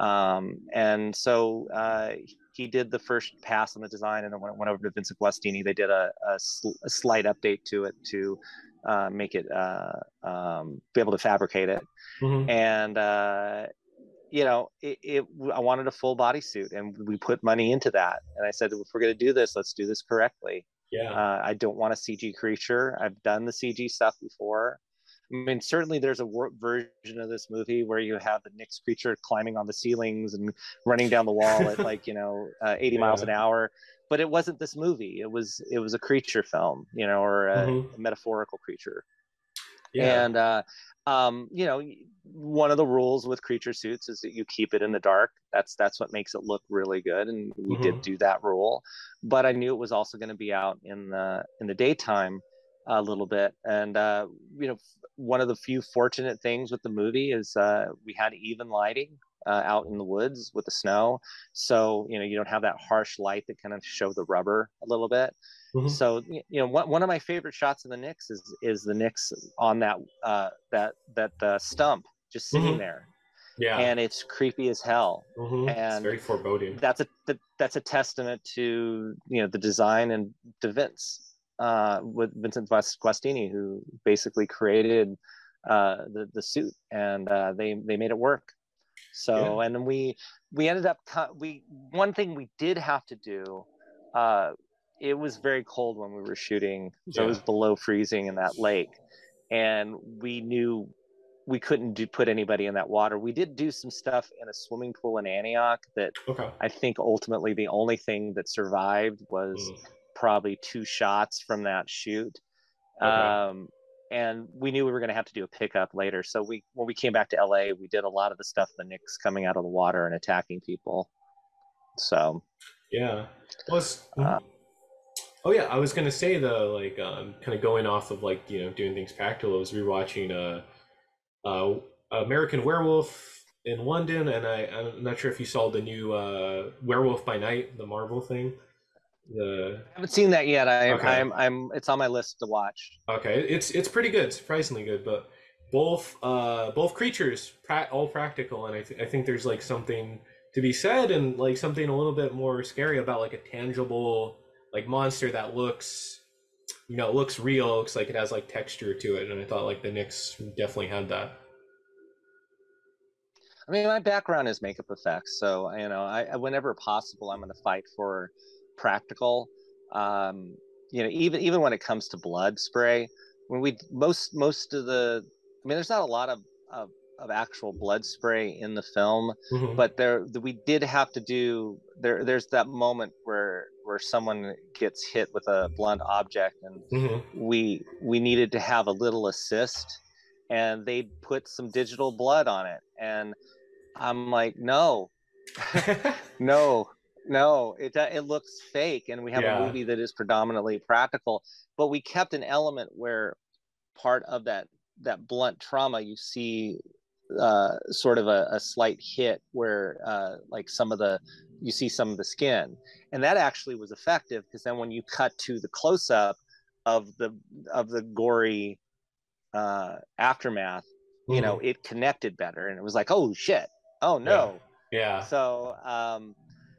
um, and so uh, he did the first pass on the design, and then when it went over to Vincent Guastini, they did a, a, sl- a slight update to it to uh, make it uh, um, be able to fabricate it Mhm. and uh, you know it, it i wanted a full bodysuit and we put money into that and i said if we're going to do this let's do this correctly Yeah. uh, i don't want a cg creature i've done the cg stuff before i mean certainly there's a wor- version of this movie where you have the Nix creature climbing on the ceilings and running down the wall at like you know uh, 80 miles an hour but it wasn't this movie it was it was a creature film you know or a, Mhm. a metaphorical creature yeah. and uh, um, you know, one of the rules with creature suits is that you keep it in the dark. That's that's what makes it look really good, and we Mhm. did do that rule. But I knew it was also going to be out in the in the daytime a little bit, and uh, you know, one of the few fortunate things with the movie is uh, we had even lighting. Uh, out in the woods with the snow, so you know you don't have that harsh light that kind of show the rubber a little bit Mhm. so you know one, one of my favorite shots in the Nix is is the Nix on that uh that that uh, stump just sitting Mhm. there yeah. and it's creepy as hell Mhm. it's and very foreboding. that's a that, that's a testament to you know the design and to Vince uh with Vincent Guas- Guastini who basically created uh the the suit and uh they they made it work So Yeah. and then we we ended up we one thing we did have to do. Uh, it was very cold when we were shooting, so it was below freezing in that lake, and we knew we couldn't do, put anybody in that water. We did do some stuff in a swimming pool in Antioch that Okay. I think ultimately the only thing that survived was Mm. probably two shots from that shoot. Okay. Um, and we knew we were going to have to do a pickup later. So we, when we came back to LA, we did a lot of the stuff, the Nix coming out of the water and attacking people. So, Yeah. Was Uh, oh yeah, I was gonna say the like um, kind of going off of like you know doing things practical. I was rewatching uh, uh, American Werewolf in London, and I I'm not sure if you saw the new uh, Werewolf by Night, the Marvel thing. The I haven't seen that yet. I, Okay. I'm, I'm, it's on my list to watch. okay, it's it's pretty good, surprisingly good, but both uh both creatures pra- all practical, and I th- I think there's like something to be said and like something a little bit more scary about like a tangible like monster that looks you know it looks real looks like it has like texture to it and i thought like the Nix definitely had that I mean, my background is makeup effects, so you know, I- whenever possible, I'm going to fight for practical. Um, you know, even even when it comes to blood spray, when we most most of the, I mean, there's not a lot of of, of actual blood spray in the film, Mhm. but there we did have to do there. There's that moment where where someone gets hit with a blunt object, and Mhm. we we needed to have a little assist and they put some digital blood on it and i'm like no no no it it looks fake and we have Yeah. a movie that is predominantly practical but we kept an element where part of that that blunt trauma you see uh, sort of a, a slight hit where uh, like some of the you see some of the skin. And that actually was effective because then when you cut to the close up of the of the gory uh, aftermath you know Mhm. it connected better and it was like oh shit. Oh no. Yeah. So um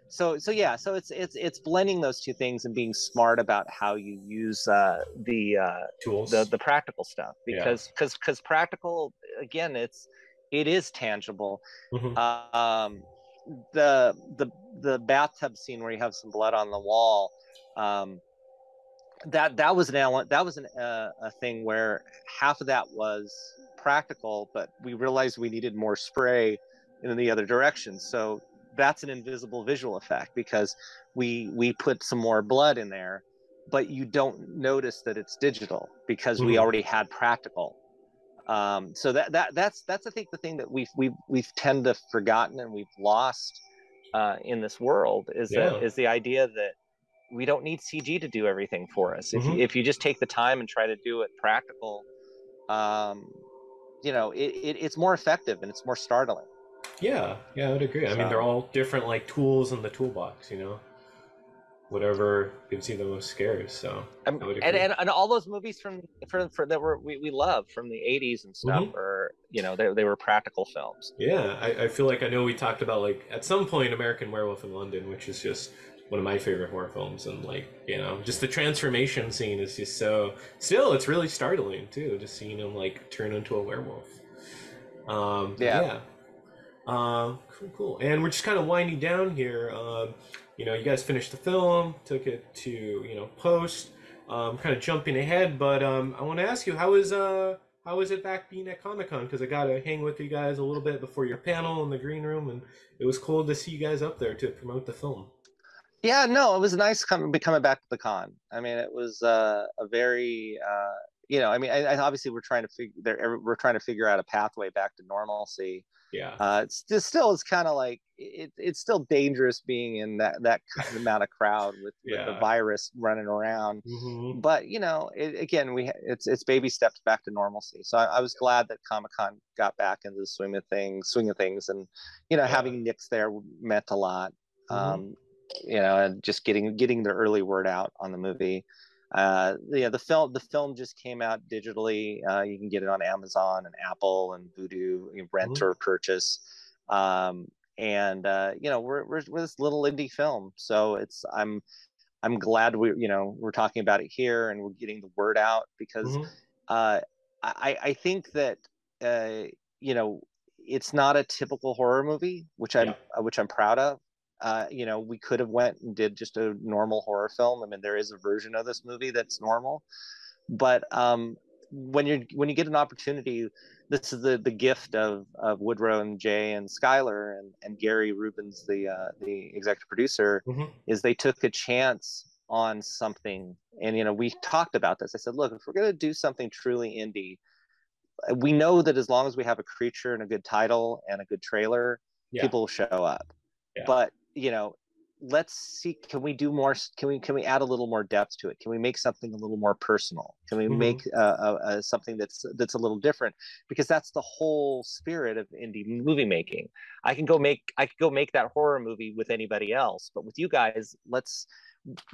so so yeah. So it's it's it's blending those two things and being smart about how you use uh the uh tools. the the practical stuff Yeah. because because because practical again it's it is tangible Mhm. um the the the bathtub scene where you have some blood on the wall um that that was an element that was an uh, a thing where half of that was practical but we realized we needed more spray in the other direction so that's an invisible visual effect because we we put some more blood in there but you don't notice that it's digital because we Mhm. already had practical um, so that that that's that's I think the thing that we've we've we've tend to forgotten and we've lost uh, in this world is Yeah. that is the idea that we don't need CG to do everything for us. If Mhm. you, if you just take the time and try to do it practical, um, you know, it, it, it's more effective and it's more startling. yeah yeah i would agree i mean they're all different like tools in the toolbox you know whatever gives you the most scares so Um, and, and and all those movies from for, for that were we, we love from the 80s and stuff Mhm. are you know they, they were practical films Yeah, I, I feel like I know we talked about like at some point American Werewolf in London, which is just one of my favorite horror films, and like you know, just the transformation scene is just so. Still, it's really startling too, just seeing him like turn into a werewolf. Um, Yeah. yeah. Um, cool, cool. And we're just kind of winding down here. Um, you know, you guys finished the film, took it to you know post. Um, kind of jumping ahead, but um, I want to ask you, how is uh, how is it back being at Comic Con? Because I got to hang with you guys a little bit before your panel in the green room, and it was cool to see you guys up there to promote the film. yeah no it was nice coming coming back to the con i mean it was uh, a very uh, you know i mean I, I obviously we're trying to figure we're trying to figure out a pathway back to normalcy Yeah. uh it's just still it's kind of like it, it's still dangerous being in that that kind of amount of crowd with, with the virus running around. Hmm but you know it, again we it's it's baby steps back to normalcy. So i, I was glad that comic-con got back into the swing of things swing of things and you know Yeah. having Nix there meant a lot. Mhm. um you know and just getting getting the early word out on the movie uh yeah the film the film just came out digitally uh you can get it on amazon and apple and Vudu, you rent Mhm. or purchase um and uh you know we're, we're we're this little indie film so it's i'm i'm glad we you know we're talking about it here and we're getting the word out because Mhm. uh, I, I think that uh, you know it's not a typical horror movie, which I'm Yeah. uh, which I'm proud of. Uh, you know, we could have went and did just a normal horror film. I mean, there is a version of this movie that's normal, but um, when you're when you get an opportunity, this is the the gift of of Woodrow and Jay and Skylar and and Gary Rubens, the uh, the executive producer, Mhm. is they took a chance on something. And you know, we talked about this. I said, look, if we're gonna do something truly indie, uh, we know that as long as we have a creature and a good title and a good trailer, Yeah. people will show up. Yeah. But you know, let's see. Can we do more? Can we can we add a little more depth to it? Can we make something a little more personal? Can we Mhm. make uh, uh, uh, something that's that's a little different? Because that's the whole spirit of indie movie making. I can go make I could go make that horror movie with anybody else, but with you guys, let's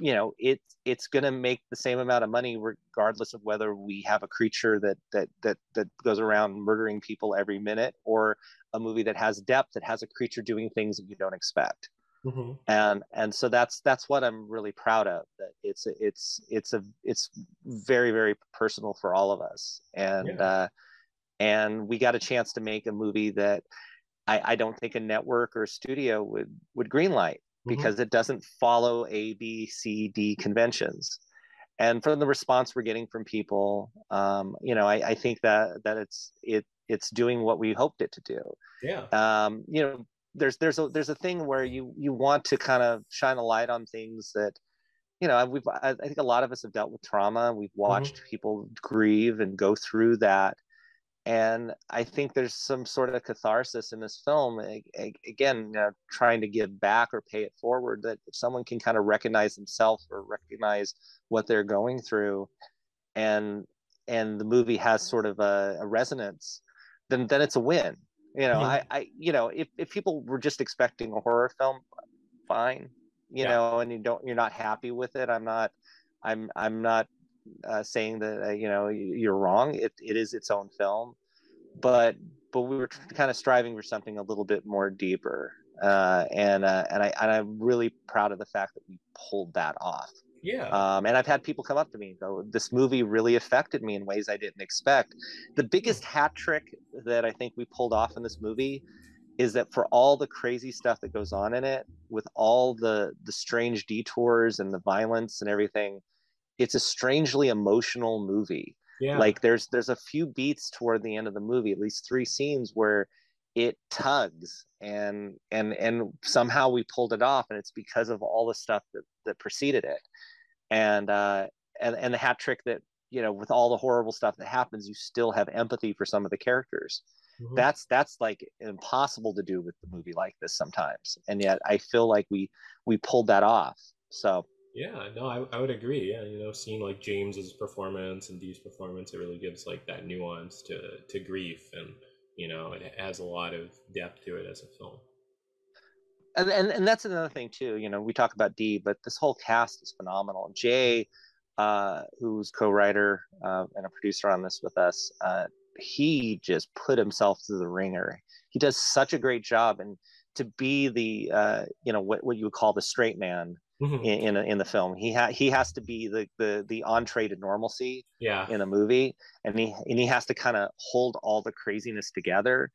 you know it it's going to make the same amount of money regardless of whether we have a creature that that that that goes around murdering people every minute or a movie that has depth that has a creature doing things that you don't expect Mhm. and and so that's that's what i'm really proud of that it's it's it's a it's very very personal for all of us and Yeah. uh and we got a chance to make a movie that i i don't think a network or a studio would would greenlight Mhm. because it doesn't follow a b c d conventions and from the response we're getting from people um you know i i think that that it's it it's doing what we hoped it to do Yeah. um, you know there's there's a there's a thing where you you want to kind of shine a light on things that you know we've I, think a lot of us have dealt with trauma. We've mm-hmm. watched people grieve and go through that. And i think there's some sort of catharsis in this film again you know, trying to give back or pay it forward that if someone can kind of recognize themselves or recognize what they're going through and and the movie has sort of a, a resonance then then it's a win you know Mhm. i i you know if, if people were just expecting a horror film fine you Yeah. know and you don't you're not happy with it i'm not i'm i'm not uh, saying that uh, you know you- you're wrong it, it is its own film but but we were kind of striving for something a little bit more deeper uh, and uh, and I and I'm really proud of the fact that we pulled that off. Yeah. Um, and I've had people come up to me and go, "This movie really affected me in ways I didn't expect." The biggest hat trick that I think we pulled off in this movie is that for all the crazy stuff that goes on in it, with all the the strange detours and the violence and everything, it's a strangely emotional movie yeah. like there's there's a few beats toward the end of the movie at least three scenes where it tugs and and and somehow we pulled it off and it's because of all the stuff that that preceded it and uh and and the hat trick that you know with all the horrible stuff that happens you still have empathy for some of the characters Mhm. that's that's like impossible to do with the movie like this sometimes and yet i feel like we we pulled that off so Yeah, no, I, I would agree. Yeah, you know, seeing like James's performance and Dee's performance, it really gives like that nuance to to grief, and you know, it has a lot of depth to it as a film. And, and and that's another thing too. You know, we talk about Dee, but this whole cast is phenomenal. Jay, uh, who's co-writer uh, and a producer on this with us, uh, he just put himself through the ringer. He does such a great job, and to be the uh, you know what what you would call the straight man Mhm. in in, in the film, he ha- he has to be the the the entree to normalcy Yeah, in a movie and he and he has to kind of hold all the craziness together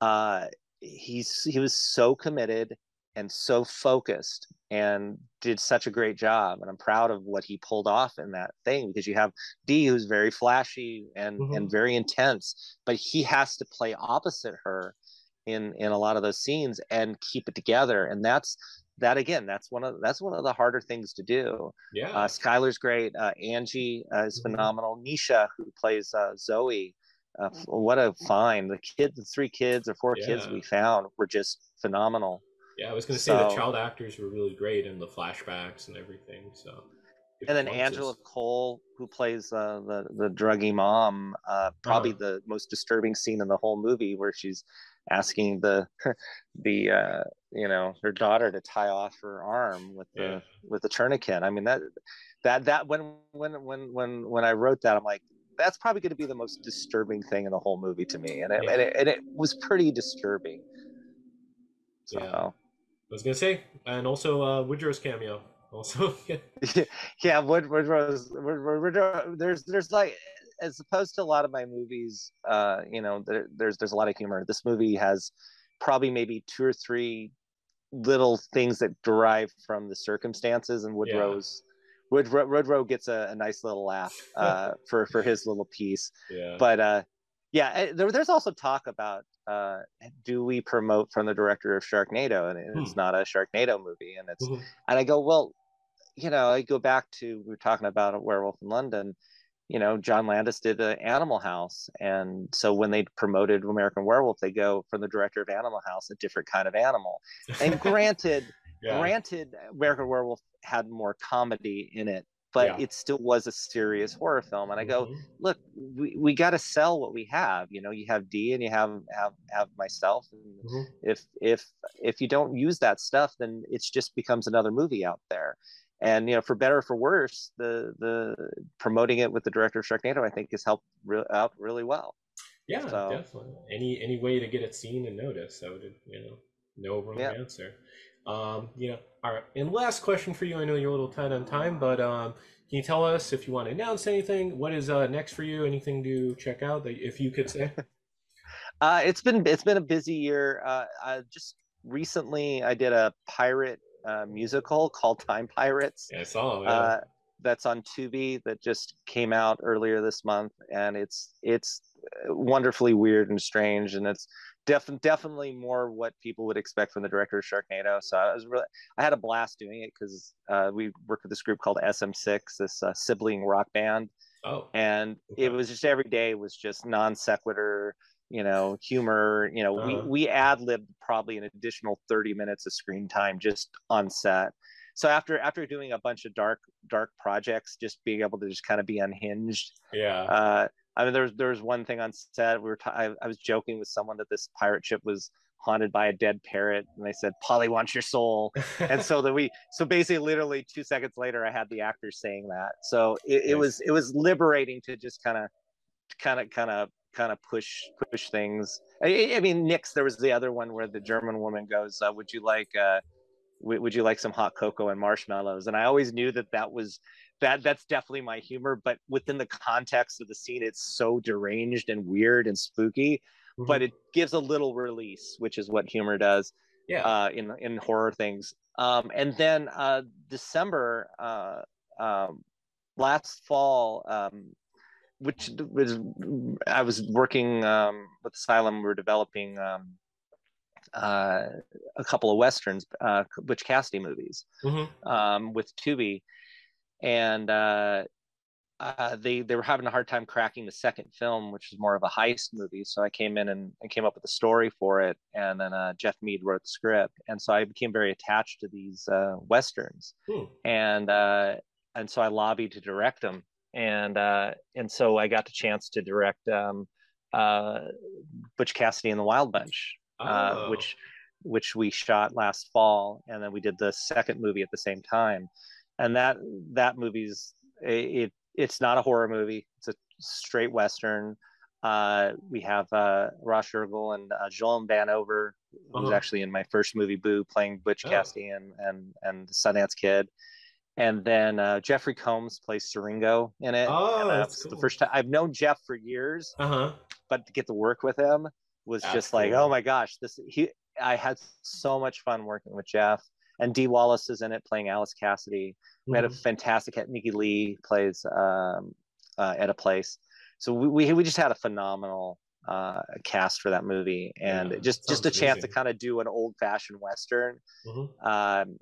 uh he's he was so committed and so focused and did such a great job and i'm proud of what he pulled off in that thing because you have Dee who's very flashy and Mhm. and very intense but he has to play opposite her in in a lot of those scenes and keep it together and that's that again that's one of that's one of the harder things to do yeah, uh, Skylar's great. Uh, Angie uh, is Mhm. phenomenal. Nisha, who plays uh, Zoe, uh, what a find! The kid, the three kids or four kids we found were just phenomenal. Yeah. I was gonna say the child actors were really great in the flashbacks and everything. So, And then. Angela Cole, who plays uh, the the druggy mom, uh, probably Uh-huh. the most disturbing scene in the whole movie, where she's asking the the uh, you know her daughter to tie off her arm with the Yeah. with the tourniquet. I mean that that that when when when when when I wrote that, I'm like, that's probably going to be the most disturbing thing in the whole movie to me, and it Yeah. and, it, and it was pretty disturbing. So Yeah. I was gonna say, and also uh, Woodrow's cameo. Also, yeah, Wood, Woodrow's, Wood, Wood, Woodrow, there's there's like as opposed to a lot of my movies, uh, you know, there, there's there's a lot of humor. This movie has probably maybe two or three little things that derive from the circumstances, and Woodrow's Woodrow, Woodrow gets a, a nice little laugh uh, for for his little piece. Yeah. But uh, yeah, eh, there, there's also talk about uh, do we promote from the director of Sharknado, and it's Hmm. not a Sharknado movie, and it's Mhm. and I go well, you know, I go back to we were talking about a Werewolf in London. You know, John Landis did uh, Animal House, and so when they promoted American Werewolf, they go from the director of Animal House, a different kind of animal. And granted, yeah. granted american werewolf had more comedy in it but Yeah. it still was a serious horror film and i go Mhm. look we, we got to sell what we have you know you have Dee and you have have have myself and Mhm. if if if you don't use that stuff then it's just becomes another movie out there and you know for better or for worse the the promoting it with the director of sharknado i think has helped re- out really well Yeah, So- definitely. Any any way to get it seen and noticed, I would you know, no wrong Yeah. answer. Um, you know, all right. And last question for you. I know you're a little tight on time, but um, can you tell us if you want to announce anything? What is uh, next for you? Anything to check out that if you could say? Uh, it's been it's been a busy year. Uh, I just recently I did a pirate uh, musical called Time Pirates. Yeah, I saw. Yeah. Uh, that's on Tubi that just came out earlier this month, and it's it's wonderfully weird and strange, and it's def- definitely more what people would expect from the director of Sharknado. So I was really I had a blast doing it because uh, we worked with this group called SM6, this uh, sibling rock band oh, and Okay. it was just every day was just non sequitur you know humor you know Uh-huh. we we ad libbed probably an additional 30 minutes of screen time just on set so after after doing a bunch of dark dark projects just being able to just kind of be unhinged yeah. uh i mean there's there was one thing on set we were t- I, I was joking with someone that this pirate ship was haunted by a dead parrot and they said polly wants your soul. And so that we so basically literally two seconds later i had the actors saying that. So it, it was it was liberating to just kind of kind of kind of kind of push push things. I, I mean nix there was the other one where the german woman goes uh, would you like uh would you like some hot cocoa and marshmallows? And i always knew that that was that that's definitely my humor but within the context of the scene it's so deranged and weird and spooky but Mhm. it gives a little release which is what humor does yeah. uh, in in horror things. Um, and then uh, December uh, um, last fall, um, which was I was working um, with Asylum. We were developing um, uh, a couple of westerns, uh, Butch Cassidy movies Mhm. um, with Tubi, and uh, uh, they they were having a hard time cracking the second film, which was more of a heist movie. So I came in and, and came up with a story for it, and then uh, Jeff Mead wrote the script, and so I became very attached to these uh, westerns, Hmm. and uh, and so I lobbied to direct them, and uh, and so I got the chance to direct um, uh, Butch Cassidy and the Wild Bunch, uh, Oh. which which we shot last fall, and then we did the second movie at the same time, and that that movie's it it's not a horror movie; it's a straight western. Uh, we have uh, Ross Urgel and uh, Jilon VanOver, who was Uh-huh. actually in my first movie, Boo, playing Butch Oh. Cassidy and and and the Sundance Kid. And then uh, Jeffrey Combs plays Siringo in it. Oh, and, uh, that's it's the first time I've known Jeff for years, Uh huh. but to get to work with him was That's just like, oh my gosh, this he. I had so much fun working with Jeff, and Dee Wallace is in it playing Alice Cassidy. We had a Mhm. fantastic. Nikki Lee plays um, uh, Etta Place, so we, we we just had a phenomenal uh, cast for that movie, and Yeah, just just a sounds chance to kind of do an old fashioned western. Mhm. Um,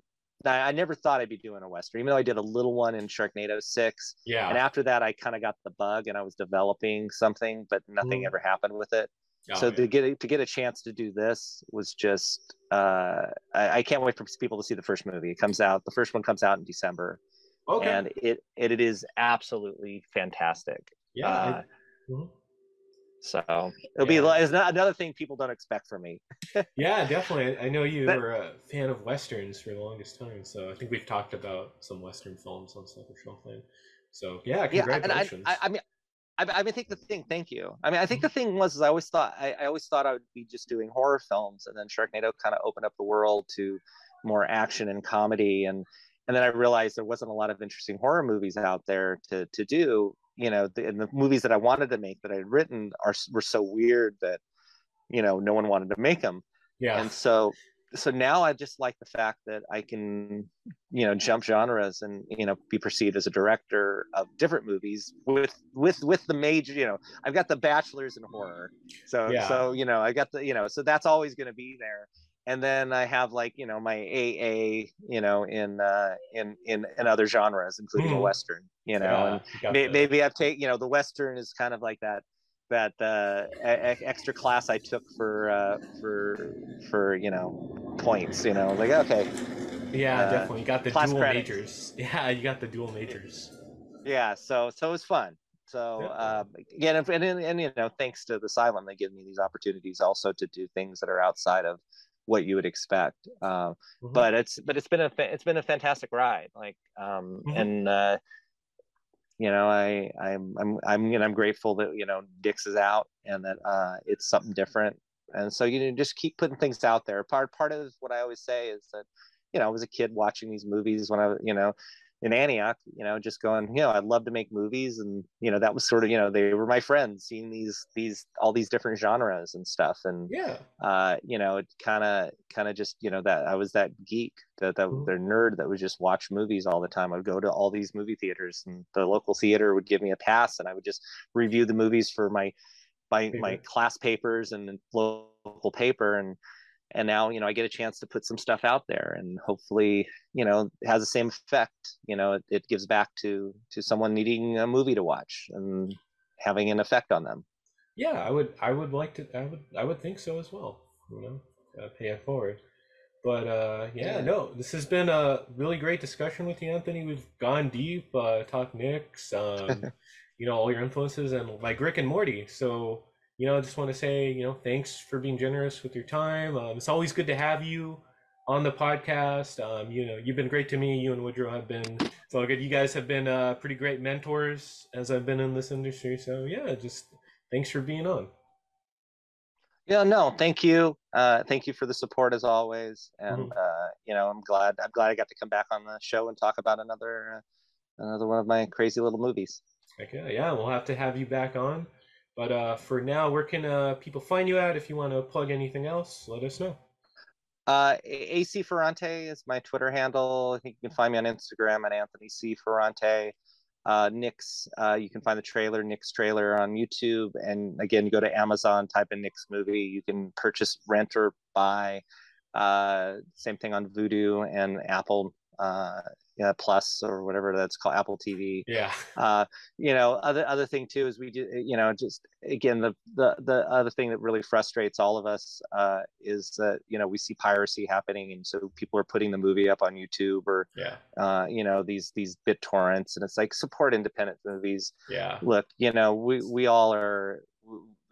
I, I never thought I'd be doing a western, even though I did a little one in Sharknado Six, Yeah. and after that I kind of got the bug, and I was developing something, but nothing Mhm. ever happened with it Oh, so yeah. to get a, to get a chance to do this was just uh, I, I can't wait for people to see the first movie. It comes out the first one comes out in December, okay. and it, it it is absolutely fantastic. yeah. uh, I- Mhm. So it'll be Yeah. like- it's not another thing people don't expect from me. Yeah, definitely. I know you But- were a fan of westerns for the longest time, so I think we've talked about some western films on Sucker Shelfland. So yeah, congratulations. Yeah, and I. I, I mean. I, I mean, I think the thing. Thank you. I mean, I think mm-hmm. the thing was, is I always thought, I, I always thought I would be just doing horror films, and then Sharknado kind of opened up the world to more action and comedy, and and then I realized there wasn't a lot of interesting horror movies out there to to do, you know the, and the movies that i wanted to make that i had written are were so weird that you know no one wanted to make them Yeah. and so so now i just like the fact that i can you know jump genres and you know be perceived as a director of different movies with with with the major you know i've got the bachelors in horror so Yeah. so you know i got the you know so that's always going to be there and then i have like you know my aa you know in uh in in in other genres including a Mhm. western you know Yeah, and may, maybe I've taken you know the Western is kind of like that that uh, e- extra class I took for uh, for for you know points. You know, like okay, Yeah, uh, definitely. You got the dual credits. majors. Yeah, you got the dual majors. yeah. So so it was fun. So Yeah. uh, again, and, and and you know, thanks to the Asylum, they give me these opportunities also to do things that are outside of what you would expect. Uh, Mhm. but it's but it's been a it's been a fantastic ride. Like um Mhm. and. uh you know i i'm i'm i'm know i'm grateful that you know Nix is out and that uh it's something different. And so you know just keep putting things out there. Part part of what i always say is that you know i was a kid watching these movies when i you know in antioch you know just going you know i'd love to make movies and you know that was sort of you know they were my friends seeing these these all these different genres and stuff and yeah. uh, you know, it kind of, kind of just, you know, that I was that geek, that that Mhm. the nerd that would just watch movies all the time. I'd go to all these movie theaters, and the local theater would give me a pass, and I would just review the movies for my, my my class papers and local paper, and and now you know I get a chance to put some stuff out there, and hopefully, you know, it has the same effect. You know, it, it gives back to to someone needing a movie to watch and having an effect on them. Yeah, I would I would like to I would I would think so as well, you know. Uh, pay it forward. But uh yeah, Yeah. no, this has been a really great discussion with you, Anthony. We've gone deep, uh talked Nix, um, you know, all your influences and like Rick and Morty. So, you know, I just want to say, you know, thanks for being generous with your time. Um, it's always good to have you on the podcast. Um, you know, you've been great to me. You and Woodrow have been so good. You guys have been uh, pretty great mentors as I've been in this industry. So yeah, just thanks for being on. Yeah, no, thank you. Uh, thank you for the support as always, and Mhm. uh, you know, I'm glad. I'm glad I got to come back on the show and talk about another uh, another one of my crazy little movies. Okay, yeah, we'll have to have you back on. But uh, for now, where can uh, people find you at? If you want to plug anything else, let us know. Uh, AC Ferrante is my Twitter handle. I think you can find me on Instagram at Anthony C Ferrante. Uh, Nix, uh, you can find the trailer, Nix trailer on YouTube. And again, you go to Amazon, type in Nix movie. You can purchase, rent, or buy. Uh, same thing on Vudu and Apple uh, yeah, Plus or whatever that's called, Apple TV. Yeah. uh you know other other thing too is we do you know just again the the the other thing that really frustrates all of us uh is that you know we see piracy happening and so people are putting the movie up on youtube or Yeah. uh you know these these bit torrents and it's like support independent movies Yeah. look you know we we all are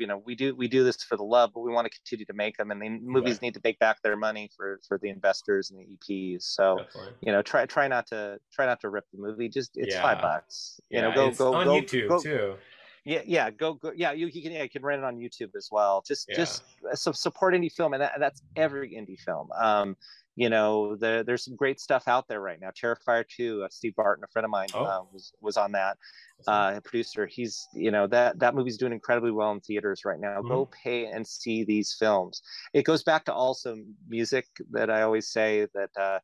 you know we do we do this for the love but we want to continue to make them and the movies Right. need to make back their money for for the investors and the eps so Definitely. you know try try not to try not to rip the movie just it's five bucks you Yeah, know go go on go, YouTube go, too. yeah yeah go go yeah you, you can yeah, you can rent it on youtube as well just Yeah. just uh, so support indie film and that, that's every indie film um you know the, there's some great stuff out there right now terrifier 2 uh, steve barton a friend of mine Oh. uh, was was on that uh producer he's you know that that movie's doing incredibly well in theaters right now go Mm-hmm. pay and see these films it goes back to also music that i always say that uh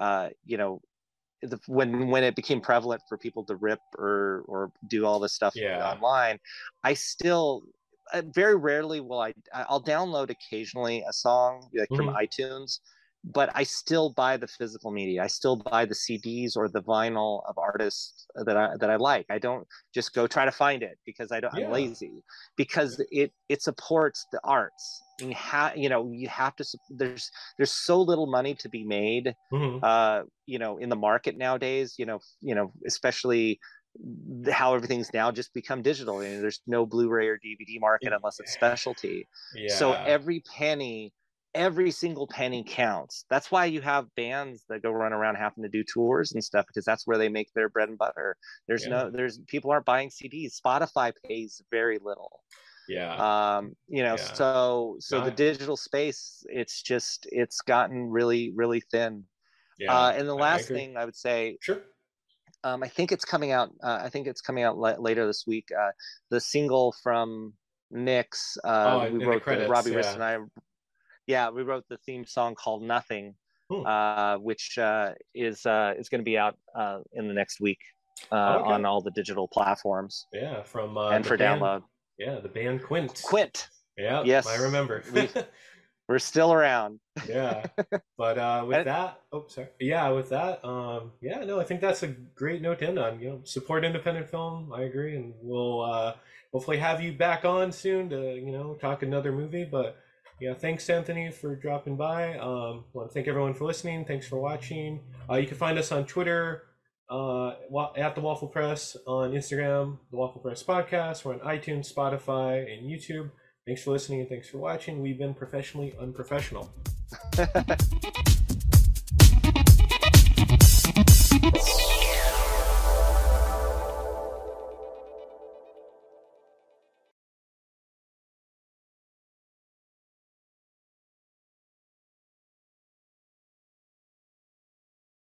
uh you know the, when when it became prevalent for people to rip or or do all this stuff Yeah. online i still uh, very rarely will i i'll download occasionally a song like from Mhm. itunes but i still buy the physical media i still buy the cds or the vinyl of artists that i that i like i don't just go try to find it because i don't Yeah. i'm lazy because it it supports the arts you have you know you have to there's there's so little money to be made Mhm. uh you know in the market nowadays you know you know especially how everything's now just become digital and there's no blu-ray or dvd market unless it's specialty Yeah. so every penny every single penny counts that's why you have bands that go run around having to do tours and stuff because that's where they make their bread and butter there's Yeah. no there's people aren't buying cds spotify pays very little yeah. um you know Yeah. so so the digital space it's just it's gotten really really thin yeah. uh, and the I- I last thing I would say, Sure. um, I think it's coming out. Uh, I think it's coming out later this week. Uh, the single from Nix. Uh, oh, we wrote credits, the, Robbie yeah. Rist and I. Yeah, we wrote the theme song called "Nothing," hmm. uh, which uh, is uh, is going to be out uh, in the next week uh, okay. on all the digital platforms. Yeah, from uh, and for band, download. Yeah, the band Quint. Quint. Yeah. Yes, I remember. we, we're still around. yeah, but uh, with that, oh sorry, yeah, with that, um, yeah, no, I think that's a great note to end on. You know, support independent film. I agree, and we'll uh, hopefully have you back on soon to you know talk another movie. But yeah, thanks Anthony for dropping by. Um, thank everyone for listening. Thanks for watching. Uh, you can find us on Twitter uh, at the Waffle Press on Instagram, the Waffle Press Podcast. We're on iTunes, Spotify, and YouTube. Thanks for listening and thanks for watching. We've been professionally unprofessional.